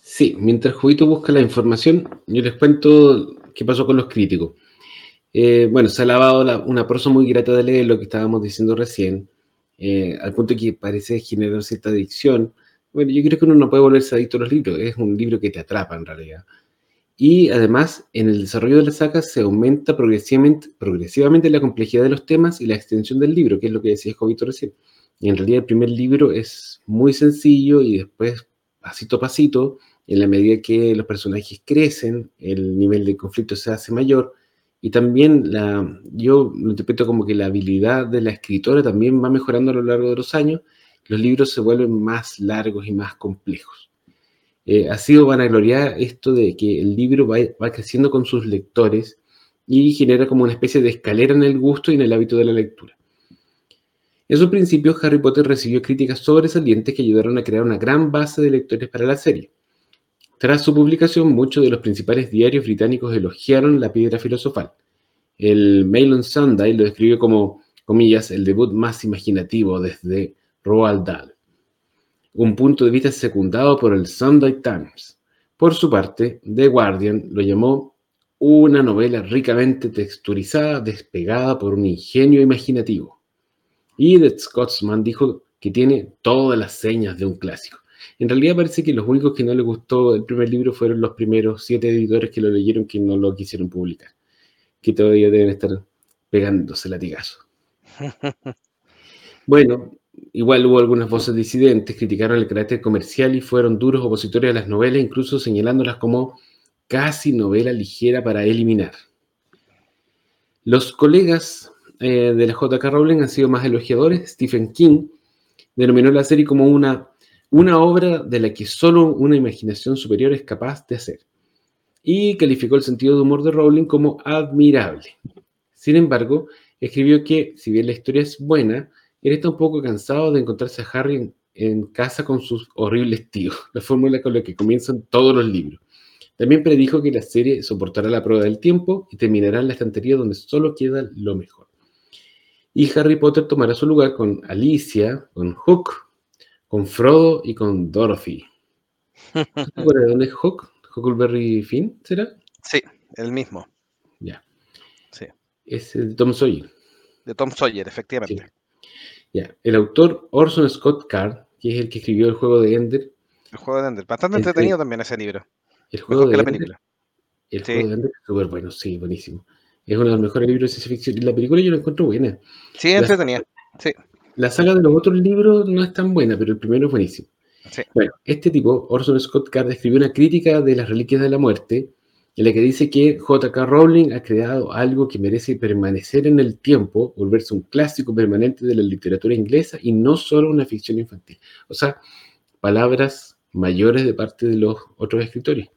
Sí, mientras Jovito busca la información, yo les cuento qué pasó con los críticos. Eh, bueno, se ha lavado la, una prosa muy grata de leer lo que estábamos diciendo recién, eh, al punto que parece generar cierta adicción. Bueno, yo creo que uno no puede volverse adicto a los libros, es un libro que te atrapa en realidad. Y además, en el desarrollo de la saga se aumenta progresivamente, progresivamente la complejidad de los temas y la extensión del libro, que es lo que decía Jovito recién. Y en realidad el primer libro es muy sencillo y después, pasito a pasito, en la medida que los personajes crecen, el nivel de conflicto se hace mayor y también yo lo interpreto como que la habilidad de la escritora también va mejorando a lo largo de los años. Los libros se vuelven más largos y más complejos. Eh, ha sido vanagloria esto de que el libro va, va, creciendo con sus lectores y genera como una especie de escalera en el gusto y en el hábito de la lectura. En su principio, Harry Potter recibió críticas sobresalientes que ayudaron a crear una gran base de lectores para la serie. Tras su publicación, muchos de los principales diarios británicos elogiaron la piedra filosofal. El Mail on Sunday lo describió como, comillas, el debut más imaginativo desde Roald Dahl. Un punto de vista secundado por el Sunday Times. Por su parte, The Guardian lo llamó una novela ricamente texturizada, despegada por un ingenio imaginativo. Y The Scotsman dijo que tiene todas las señas de un clásico. En realidad parece que los únicos que no les gustó el primer libro fueron los primeros siete editores que lo leyeron que no lo quisieron publicar, que todavía deben estar pegándose latigazo. Bueno, igual hubo algunas voces disidentes, criticaron el carácter comercial y fueron duros opositores a las novelas, incluso señalándolas como casi novela ligera para eliminar. Los colegas eh, de la JK Rowling han sido más elogiadores. Stephen King denominó la serie como una una obra de la que solo una imaginación superior es capaz de hacer. Y calificó el sentido de humor de Rowling como admirable. Sin embargo, escribió que, si bien la historia es buena, él está un poco cansado de encontrarse a Harry en, en casa con sus horribles tíos, la fórmula con la que comienzan todos los libros. También predijo que la serie soportará la prueba del tiempo y terminará en la estantería donde solo queda lo mejor. Y Harry Potter tomará su lugar con Alicia, con Hook, con Frodo y con Dorothy. ¿De dónde es Hook? ¿Huckleberry Finn será? Sí, el mismo. Ya. Sí. Es de Tom Sawyer. De Tom Sawyer, efectivamente. Sí. Ya. El autor Orson Scott Card, que es el que escribió el juego de Ender. El juego de Ender. Bastante entretenido también ese libro. El juego Mejor de que Ender. la película. El Sí. juego de Ender es súper bueno, sí, buenísimo. Es uno de los mejores libros de ciencia ficción. Y la película yo la encuentro buena. Sí, entretenida. Sí. La saga de los otros libros no es tan buena, pero el primero es buenísimo. Sí. Bueno, este tipo, Orson Scott Card, escribió una crítica de las reliquias de la muerte, en la que dice que J.K. Rowling ha creado algo que merece permanecer en el tiempo, volverse un clásico permanente de la literatura inglesa y no solo una ficción infantil. O sea, palabras mayores de parte de los otros escritores.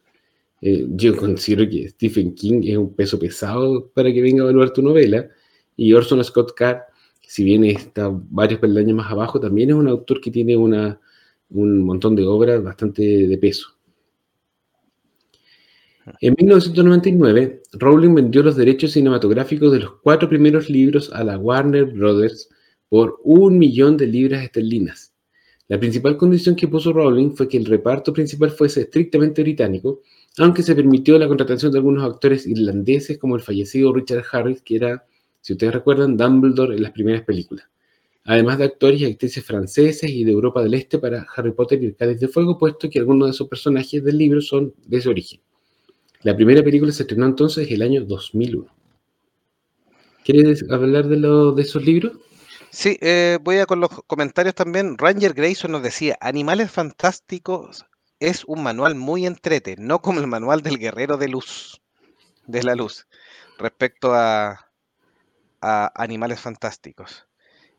Eh, yo considero que Stephen King es un peso pesado para que venga a evaluar tu novela, y Orson Scott Card si bien está varios peldaños más abajo, también es un autor que tiene una, un montón de obras bastante de peso. En 1999, Rowling vendió los derechos cinematográficos de los cuatro primeros libros a la Warner Brothers por un millón de libras esterlinas. La principal condición que puso Rowling fue que el reparto principal fuese estrictamente británico, aunque se permitió la contratación de algunos actores irlandeses como el fallecido Richard Harris, que era si ustedes recuerdan, Dumbledore en las primeras películas. Además de actores y actrices franceses y de Europa del Este para Harry Potter y el Cáliz de Fuego, puesto que algunos de esos personajes del libro son de ese origen. La primera película se estrenó entonces el año 2001. ¿Quieres hablar de, lo, de esos libros? Sí, eh, voy a con los comentarios también. Ranger Grayson nos decía, Animales Fantásticos es un manual muy entrete, no como el manual del guerrero de luz, de la luz, respecto a, a Animales Fantásticos.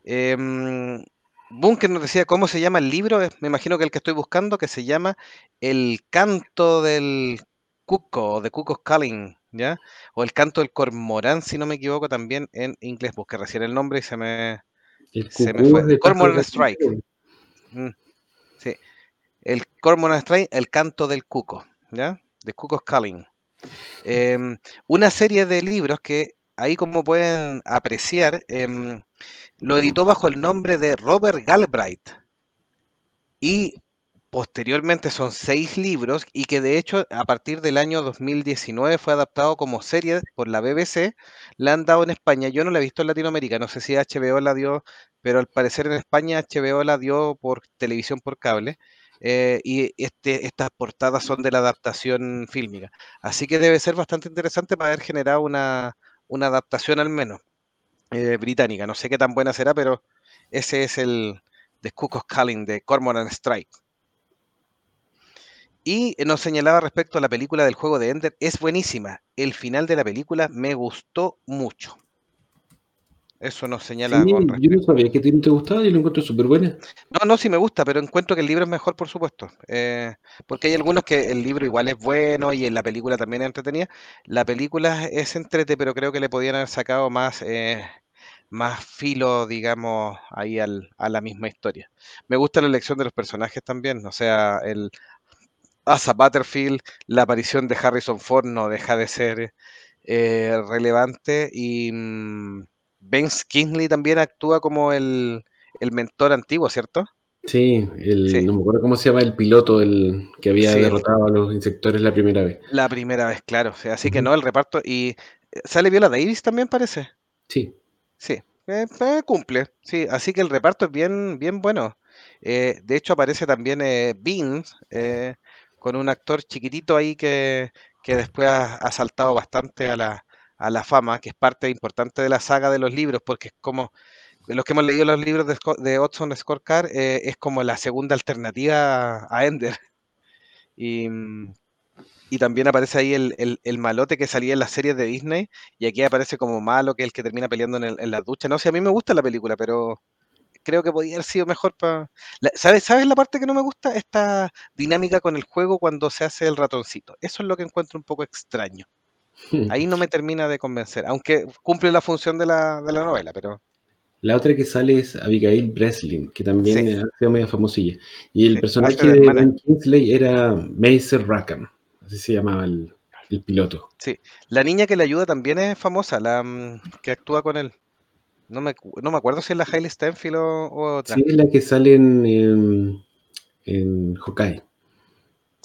Em, Bunker nos decía cómo se llama el libro, me imagino que el que estoy buscando, que se llama El canto del cuco, de Cuco's Calling, ¿ya? O el canto del cormorán, si no me equivoco, también en inglés. Busqué recién el nombre y se me, El se me fue. Cormoran Strike. Mm, sí. El Cormoran Strike, el canto del cuco, ¿ya? De Cuco's Calling. Em, una serie de libros que ahí como pueden apreciar, em, lo editó bajo el nombre de Robert Galbraith y posteriormente son seis libros y que de hecho a partir del año 2019 fue adaptado como serie por la BBC, la han dado en España, yo no la he visto en Latinoamérica, no sé si HBO la dio, pero al parecer en España HBO la dio por televisión por cable. eh, y este, estas portadas son de la adaptación fílmica. Así que debe ser bastante interesante para haber generado una, una adaptación al menos eh, británica. No sé qué tan buena será, pero ese es el de Cuckoo's Calling de Cormoran Strike. Y nos señalaba respecto a la película del juego de Ender, es buenísima. El final de la película me gustó mucho. Eso nos señala Sí, con yo no sabía que te gustaba y lo encuentro súper buena. No, no, sí me gusta, pero encuentro que el libro es mejor, por supuesto. eh, porque hay algunos que el libro igual es bueno y en la película también es entretenida. La película es entrete, pero creo que le podían haber sacado más, eh, más filo, digamos, ahí al- a la misma historia. Me gusta la elección de los personajes también, o sea, el Asa Butterfield, la aparición de Harrison Ford no deja de ser eh, relevante y mm, Ben Kingsley también actúa como el, el mentor antiguo, ¿cierto? Sí, el, Sí, no me acuerdo cómo se llama el piloto el que había sí, derrotado a los insectores la primera vez. la primera vez, claro. así que no, el reparto. Y eh, sale Viola Davis también parece. Sí, Sí, eh, eh, cumple. Sí, así que el reparto es bien, bien bueno. Eh, de hecho, aparece también Beans, eh, con un actor chiquitito ahí que, que después ha, ha saltado bastante a la, a la fama, que es parte importante de la saga de los libros, porque es como, los que hemos leído los libros de, de Hudson Scorecard, eh, es como la segunda alternativa a, Ender. Y, mm, y también aparece ahí el, el- el malote que salía en las series de Disney, y aquí aparece como malo, que es el que termina peleando en, el- en la ducha. No sé, a mí me gusta la película, pero creo que podría haber sido mejor para... ¿Sabes, ¿Sabes la parte que no me gusta? Esta dinámica con el juego cuando se hace el ratoncito. Eso es lo que encuentro un poco extraño. Ahí no me termina de convencer, aunque cumple la función de la, de la novela, pero La otra que sale es Abigail Breslin, que también sí, ha sido medio famosilla. Y el sí, personaje de. Ben Kingsley era Macer Rackham, así se llamaba el, el piloto. Sí. La niña que le ayuda también es famosa, la mm, que actúa con él. No me, no me acuerdo si es la Hailey Steinfeld o, o otra. Sí, es la que sale en, en, en Hawkeye,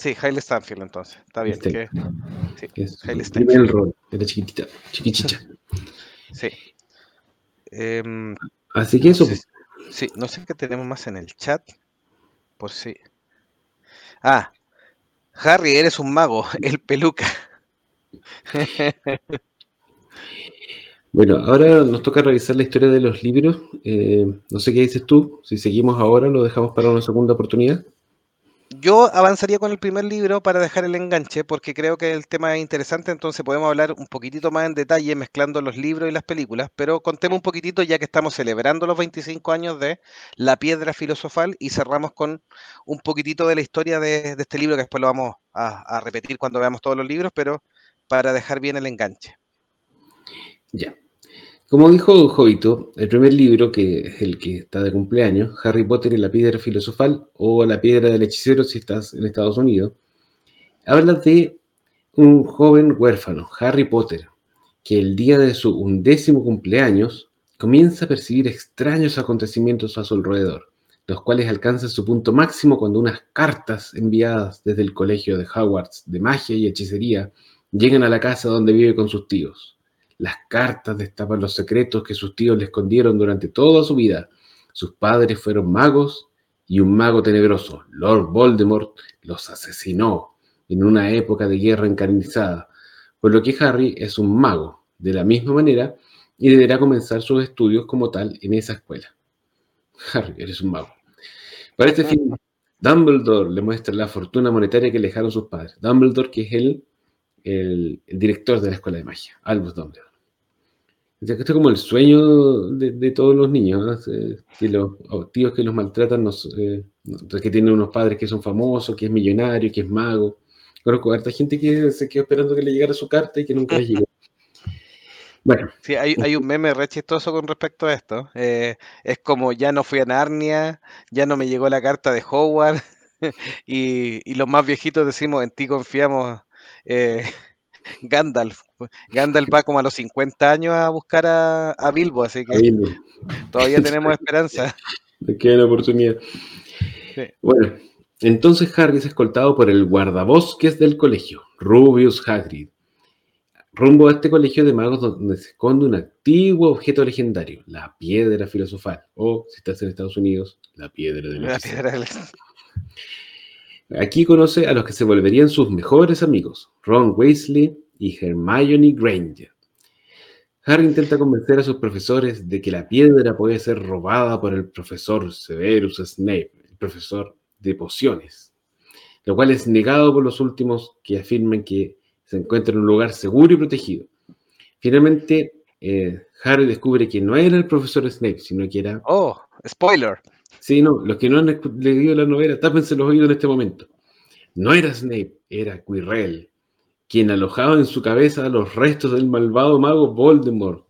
Sí, Hailey Steinfeld entonces. Está bien. este, Que, sí, que es primer Steinfeld. rol, era chiquitita, chiquichicha. Sí. Em, Así que no eso, sé, pues, sí, no sé qué tenemos más en el chat. Por si. Ah, Harry, eres un mago, el peluca. bueno, ahora nos toca revisar la historia de los libros. Eh, no sé qué dices tú, si seguimos ahora, lo dejamos para una segunda oportunidad. Yo avanzaría con el primer libro para dejar el enganche, porque creo que el tema es interesante, entonces podemos hablar un poquitito más en detalle mezclando los libros y las películas, pero contemos un poquitito ya que estamos celebrando los 25 años de La Piedra Filosofal y cerramos con un poquitito de la historia de, este libro, que después lo vamos a, a repetir cuando veamos todos los libros, pero para dejar bien el enganche. Ya. Como dijo Jovito, el primer libro, que es el que está de cumpleaños, Harry Potter y la piedra filosofal, o la piedra del hechicero si estás en Estados Unidos, habla de un joven huérfano, Harry Potter, que el día de su undécimo cumpleaños comienza a percibir extraños acontecimientos a su alrededor, los cuales alcanzan su punto máximo cuando unas cartas enviadas desde el colegio de Hogwarts de magia y hechicería llegan a la casa donde vive con sus tíos. Las cartas destapan los secretos que sus tíos le escondieron durante toda su vida. Sus padres fueron magos y un mago tenebroso, Lord Voldemort, los asesinó en una época de guerra encarnizada, por lo que Harry es un mago, de la misma manera y deberá comenzar sus estudios como tal en esa escuela. Harry, eres un mago. Para este fin, Dumbledore le muestra la fortuna monetaria que le dejaron sus padres. Dumbledore, que es el, el, director de la escuela de magia, Albus Dumbledore. Esto es como el sueño de, todos los niños, eh, que los tíos que los maltratan, eh, que tienen unos padres que son famosos, que es millonario, que es mago. Conozco harta gente que se quedó esperando que le llegara su carta y que nunca le llegó. Bueno. Sí, hay, un meme re chistoso con respecto a esto. Eh, es como ya no fui a Narnia, ya no me llegó la carta de Howard, y, los más viejitos decimos, en ti confiamos, eh, Gandalf. Gandalf va como a los 50 años a buscar a, Bilbo, así que todavía tenemos esperanza. Me queda la oportunidad. Bueno, entonces Harry es escoltado por el guardabosques del colegio, Rubius Hagrid, rumbo a este colegio de magos donde se esconde un antiguo objeto legendario, la piedra filosofal, o si estás en Estados Unidos, la piedra de la piedra Aquí conoce a los que se volverían sus mejores amigos, Ron Weasley y Hermione Granger. Harry intenta convencer a sus profesores de que la piedra puede ser robada por el profesor Severus Snape, el profesor de pociones, lo cual es negado por los últimos que afirman que se encuentra en un lugar seguro y protegido. Finalmente, eh, Harry descubre que no era el profesor Snape, sino que era... Oh, spoiler. Sí, no, los que no han leído la novela, tápense los oídos en este momento. No era Snape, era Quirrell, quien alojaba en su cabeza los restos del malvado mago Voldemort.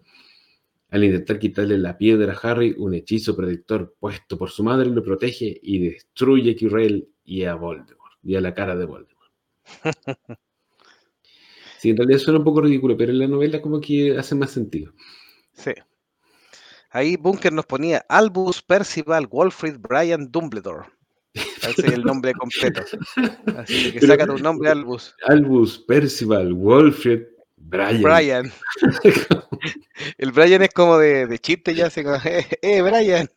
Al intentar quitarle la piedra a Harry, un hechizo predictor puesto por su madre lo protege y destruye a Quirrell y a Voldemort, y a la cara de Voldemort. Sí, en realidad suena un poco ridículo, pero en la novela como que hace más sentido. Sí. Ahí Bunker nos ponía Albus Percival Wolfrid Brian Dumbledore. Ese es el nombre completo. Así que saca tu nombre, Albus. Albus Percival Wolfrid Brian. Brian. el Brian es como de, de chiste ya, se eh, eh, Brian.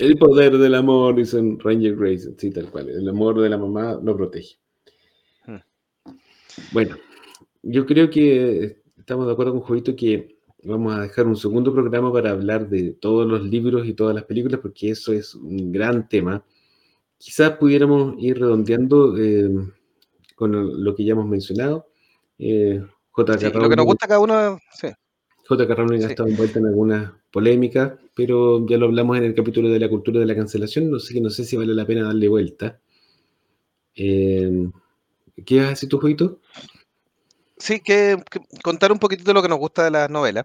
El poder del amor, dicen Ranger Grace, sí, tal cual. El amor de la mamá lo protege. Bueno, yo creo que estamos de acuerdo con Jovito que vamos a dejar un segundo programa para hablar de todos los libros y todas las películas, porque eso es un gran tema. Quizás pudiéramos ir redondeando eh, con lo que ya hemos mencionado. Eh, lo que nos gusta cada uno, sí. JK Rowling ha estado envuelta en alguna polémica, pero ya lo hablamos en el capítulo de la cultura de la cancelación, no sé, no sé si vale la pena darle vuelta. Eh, ¿Qué vas a decir tu jueguito? Sí, que, contar un poquitito lo que nos gusta de las novelas.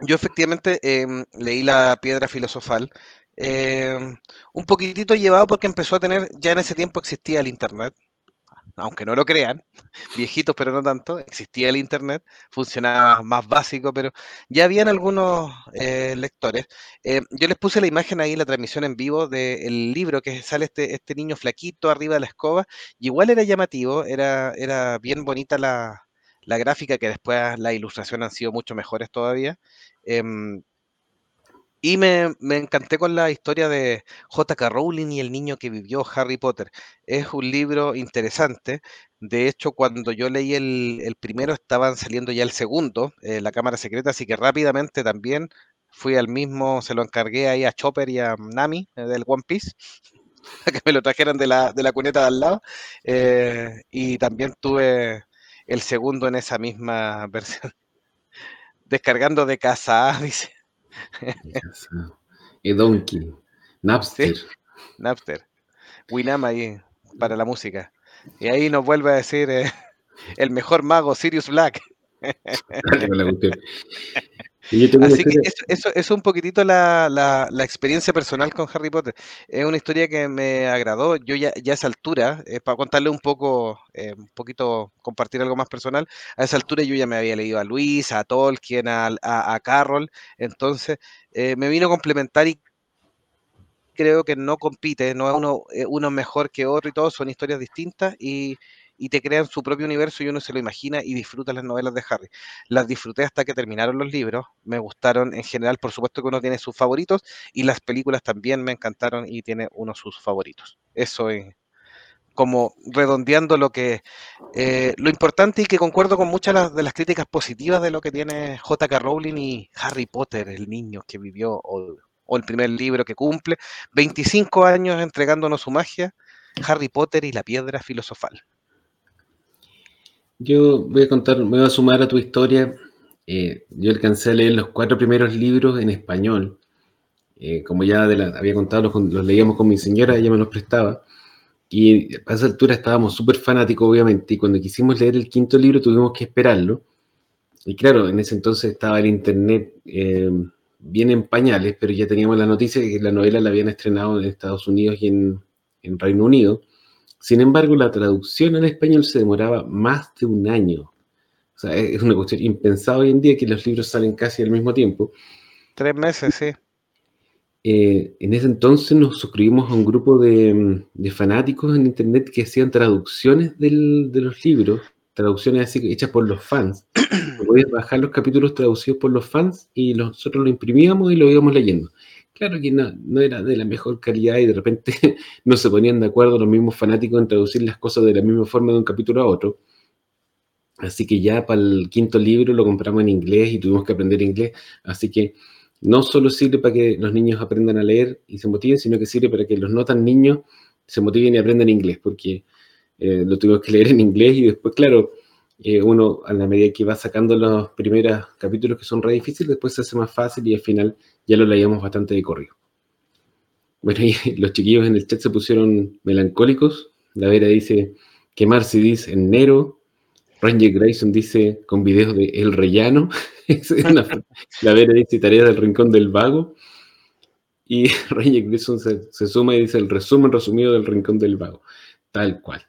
Yo efectivamente em, leí La Piedra Filosofal, em, un poquitito llevado porque empezó a tener, ya en ese tiempo existía el Internet, aunque no lo crean, viejitos pero no tanto, existía el Internet, funcionaba más básico, pero ya habían algunos eh, lectores. Eh, yo les puse la imagen ahí, la transmisión en vivo del libro que sale este, este niño flaquito arriba de la escoba, y igual era llamativo, era, era bien bonita la, gráfica, que después la ilustración han sido mucho mejores todavía. Em, y me, encanté con la historia de J.K. Rowling y el niño que vivió Harry Potter. Es un libro interesante. De hecho, cuando yo leí el, primero, estaban saliendo ya el segundo, eh, La Cámara Secreta, así que rápidamente también fui al mismo, se lo encargué ahí a Chopper y a Nami eh, del One Piece, que me lo trajeran de la, de la cuneta de al lado. Eh, y también tuve el segundo en esa misma versión. Descargando de casa, dice y Donkey. Napster. Napster. Winama ahí para la música. Y ahí nos vuelve a decir eh, el mejor mago, Sirius Black. Así que eso, es un poquitito la, experiencia personal con Harry Potter. Es una historia que me agradó. Yo ya, ya a esa altura, eh, para contarle un poco, eh, un poquito, compartir algo más personal, a esa altura yo ya me había leído a Luis, a Tolkien, a, a, Carroll. Entonces, eh, me vino a complementar y creo que no compite, no es uno, uno mejor que otro y todos son historias distintas y y te crean su propio universo y uno se lo imagina y disfruta las novelas de Harry. Las disfruté hasta que terminaron los libros, me gustaron en general, por supuesto que uno tiene sus favoritos y las películas también me encantaron y tiene uno sus favoritos. Eso es como redondeando lo que eh, lo importante y que concuerdo con muchas de las críticas positivas de lo que tiene J.K. Rowling y Harry Potter, el niño que vivió o, o, el primer libro que cumple, 25 años entregándonos su magia, Harry Potter y la piedra filosofal. Yo voy a contar, me voy a sumar a tu historia. Eh, yo alcancé a leer los cuatro primeros libros en español. Eh, como ya de la, había contado, los, los, leíamos con mi señora, ella me los prestaba. Y a esa altura estábamos súper fanáticos, obviamente, y cuando quisimos leer el quinto libro tuvimos que esperarlo. Y claro, en ese entonces estaba el internet eh, bien en pañales, pero ya teníamos la noticia de que la novela la habían estrenado en Estados Unidos y en, en Reino Unido. Sin embargo, la traducción en español se demoraba más de un año. O sea, es una cuestión impensada hoy en día que los libros salen casi al mismo tiempo. Tres meses, sí. Eh, en ese entonces nos suscribimos a un grupo de, de fanáticos en internet que hacían traducciones del, de los libros, traducciones así hechas por los fans. Podías bajar los capítulos traducidos por los fans y nosotros lo imprimíamos y lo íbamos leyendo. Claro que no, era de la mejor calidad y de repente no se ponían de acuerdo los mismos fanáticos en traducir las cosas de la misma forma de un capítulo a otro. Así que ya para el quinto libro lo compramos en inglés y tuvimos que aprender inglés. Así que no solo sirve para que los niños aprendan a leer y se motiven, sino que sirve para que los no tan niños se motiven y aprendan inglés, porque eh, lo tuvimos que leer en inglés y después, claro, eh, uno a la medida que va sacando los primeros capítulos que son re difíciles, después se hace más fácil y al final ya lo leíamos bastante de corrido. Bueno, y los chiquillos en el chat se pusieron melancólicos. La Vera dice, quemar CDs en Nero. Ranger Grayson dice, con videos de El Rellano. la Vera dice, tarea del Rincón del Vago. Y Ranger Grayson se, se suma y dice, el resumen resumido del Rincón del Vago. Tal cual.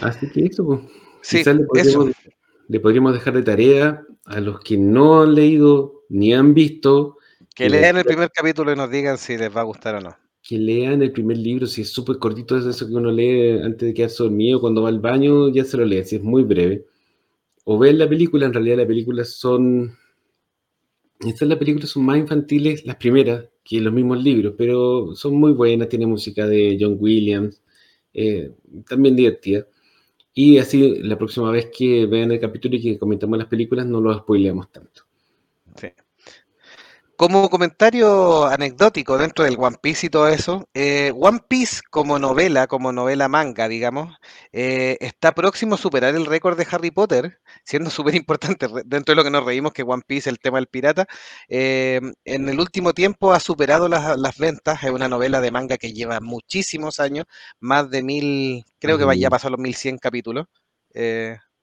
Así que eso, pues. Sí, Quizás le podríamos, eso. le podríamos dejar de tarea a los que no han leído ni han visto. Que lean el primer capítulo y nos digan si les va a gustar o no. Que lean el primer libro, si es súper cortito, es eso que uno lee antes de quedarse dormido, cuando va al baño ya se lo lee, si es muy breve. O ver la película, en realidad las películas son... Estas las películas son más infantiles, las primeras, que los mismos libros, pero son muy buenas, tiene música de John Williams, eh, también divertida. Y así la próxima vez que vean el capítulo y que comentamos las películas no lo spoileamos tanto. Como comentario anecdótico dentro del One Piece y todo eso, eh, One Piece como novela, como novela manga, digamos, eh, está próximo a superar el récord de Harry Potter, siendo súper importante dentro de lo que nos reímos que One Piece, el tema del pirata, eh, en el último tiempo ha superado las, las, ventas, es una novela de manga que lleva muchísimos años, más de mil, creo que vaya a pasar los mil cien capítulos.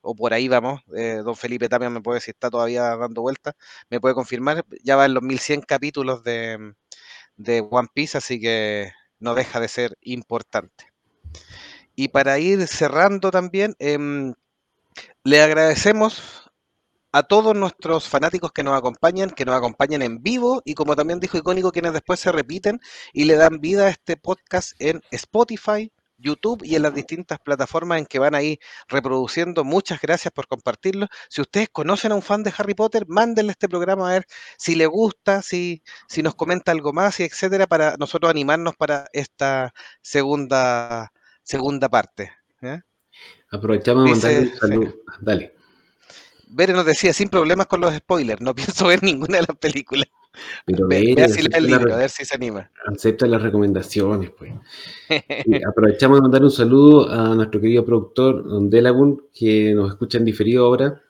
O por ahí vamos, eh, don Felipe también me puede, si está todavía dando vueltas, me puede confirmar, ya va en los 1100 capítulos de, de One Piece, así que no deja de ser importante. Y para ir cerrando también, eh, le agradecemos a todos nuestros fanáticos que nos acompañan, que nos acompañan en vivo y como también dijo Icónico, quienes después se repiten y le dan vida a este podcast en Spotify, YouTube y en las distintas plataformas en que van a ir reproduciendo. Muchas gracias por compartirlo. Si ustedes conocen a un fan de Harry Potter, mándenle este programa a ver si le gusta, si, si nos comenta algo más y etcétera, para nosotros animarnos para esta segunda, segunda parte. ¿eh? Aprovechamos de mandarle un saludo. Sí. Dale. Bere nos decía, sin problemas con los spoilers, no pienso ver ninguna de las películas. Pero Ve, vea si el libro, a ver si se anima. Acepta las recomendaciones, pues. Y aprovechamos de mandar un saludo a nuestro querido productor, Don Delagun, que nos escucha en diferido ahora.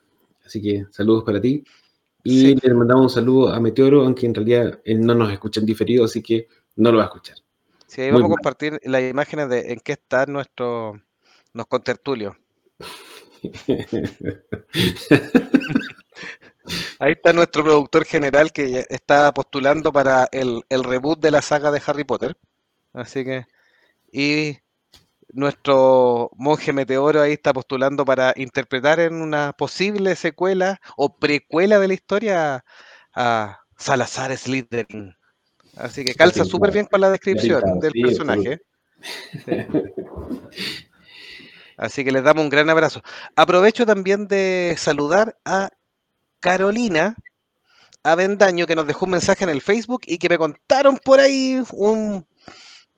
Así que saludos para ti. Y sí. le mandamos un saludo a Meteoro, aunque en realidad él no nos escucha en diferido, así que no lo va a escuchar. Sí, ahí vamos Muy a compartir mal. las imágenes de en qué está nuestro, nuestro contertulio. Ahí está nuestro productor general que está postulando para el, el, reboot de la saga de Harry Potter. Así que. Y nuestro monje meteoro ahí está postulando para interpretar en una posible secuela o precuela de la historia a Salazar Slytherin. Así que calza súper bien con la descripción del personaje. Sí. Así que les damos un gran abrazo. Aprovecho también de saludar a Carolina Avendaño, que nos dejó un mensaje en el Facebook y que me contaron por ahí un,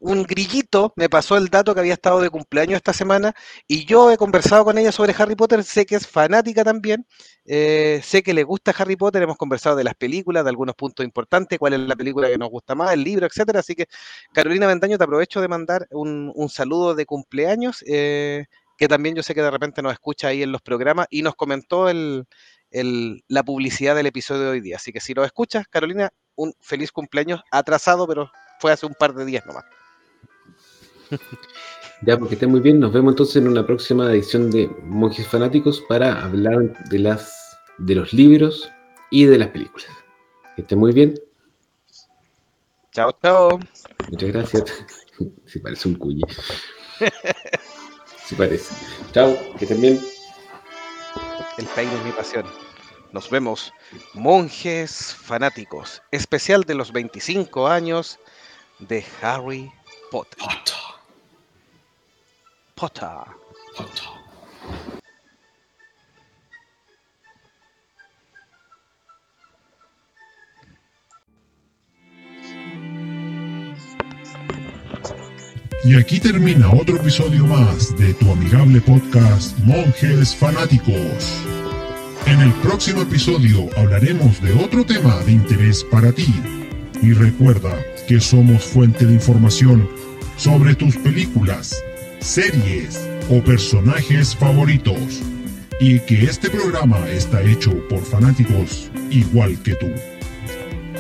un grillito. Me pasó el dato que había estado de cumpleaños esta semana y yo he conversado con ella sobre Harry Potter, sé que es fanática también, eh, sé que le gusta Harry Potter, hemos conversado de las películas, de algunos puntos importantes, cuál es la película que nos gusta más, el libro, etcétera. Así que, Carolina Vendaño, te aprovecho de mandar un, un saludo de cumpleaños, eh, que también yo sé que de repente nos escucha ahí en los programas y nos comentó el, el, la publicidad del episodio de hoy día. Así que si lo escuchas, Carolina, un feliz cumpleaños atrasado, pero fue hace un par de días nomás. Ya, porque estén muy bien. Nos vemos entonces en una próxima edición de Monjes Fanáticos para hablar de las de los libros y de las películas. Que estén muy bien. Chao, chao. Muchas gracias. Si parece un cuyi. Si parece. Chao, que estén bien. El peine es mi pasión. Nos vemos, monjes fanáticos, especial de los 25 años de Harry Potter. Potter. Y aquí termina otro episodio más de tu amigable podcast Monjes Fanáticos. En el próximo episodio hablaremos de otro tema de interés para ti. Y recuerda que somos fuente de información sobre tus películas, series o personajes favoritos. Y que este programa está hecho por fanáticos igual que tú.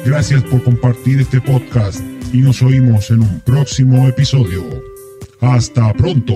Gracias por compartir este podcast y nos oímos en un próximo episodio. Hasta pronto.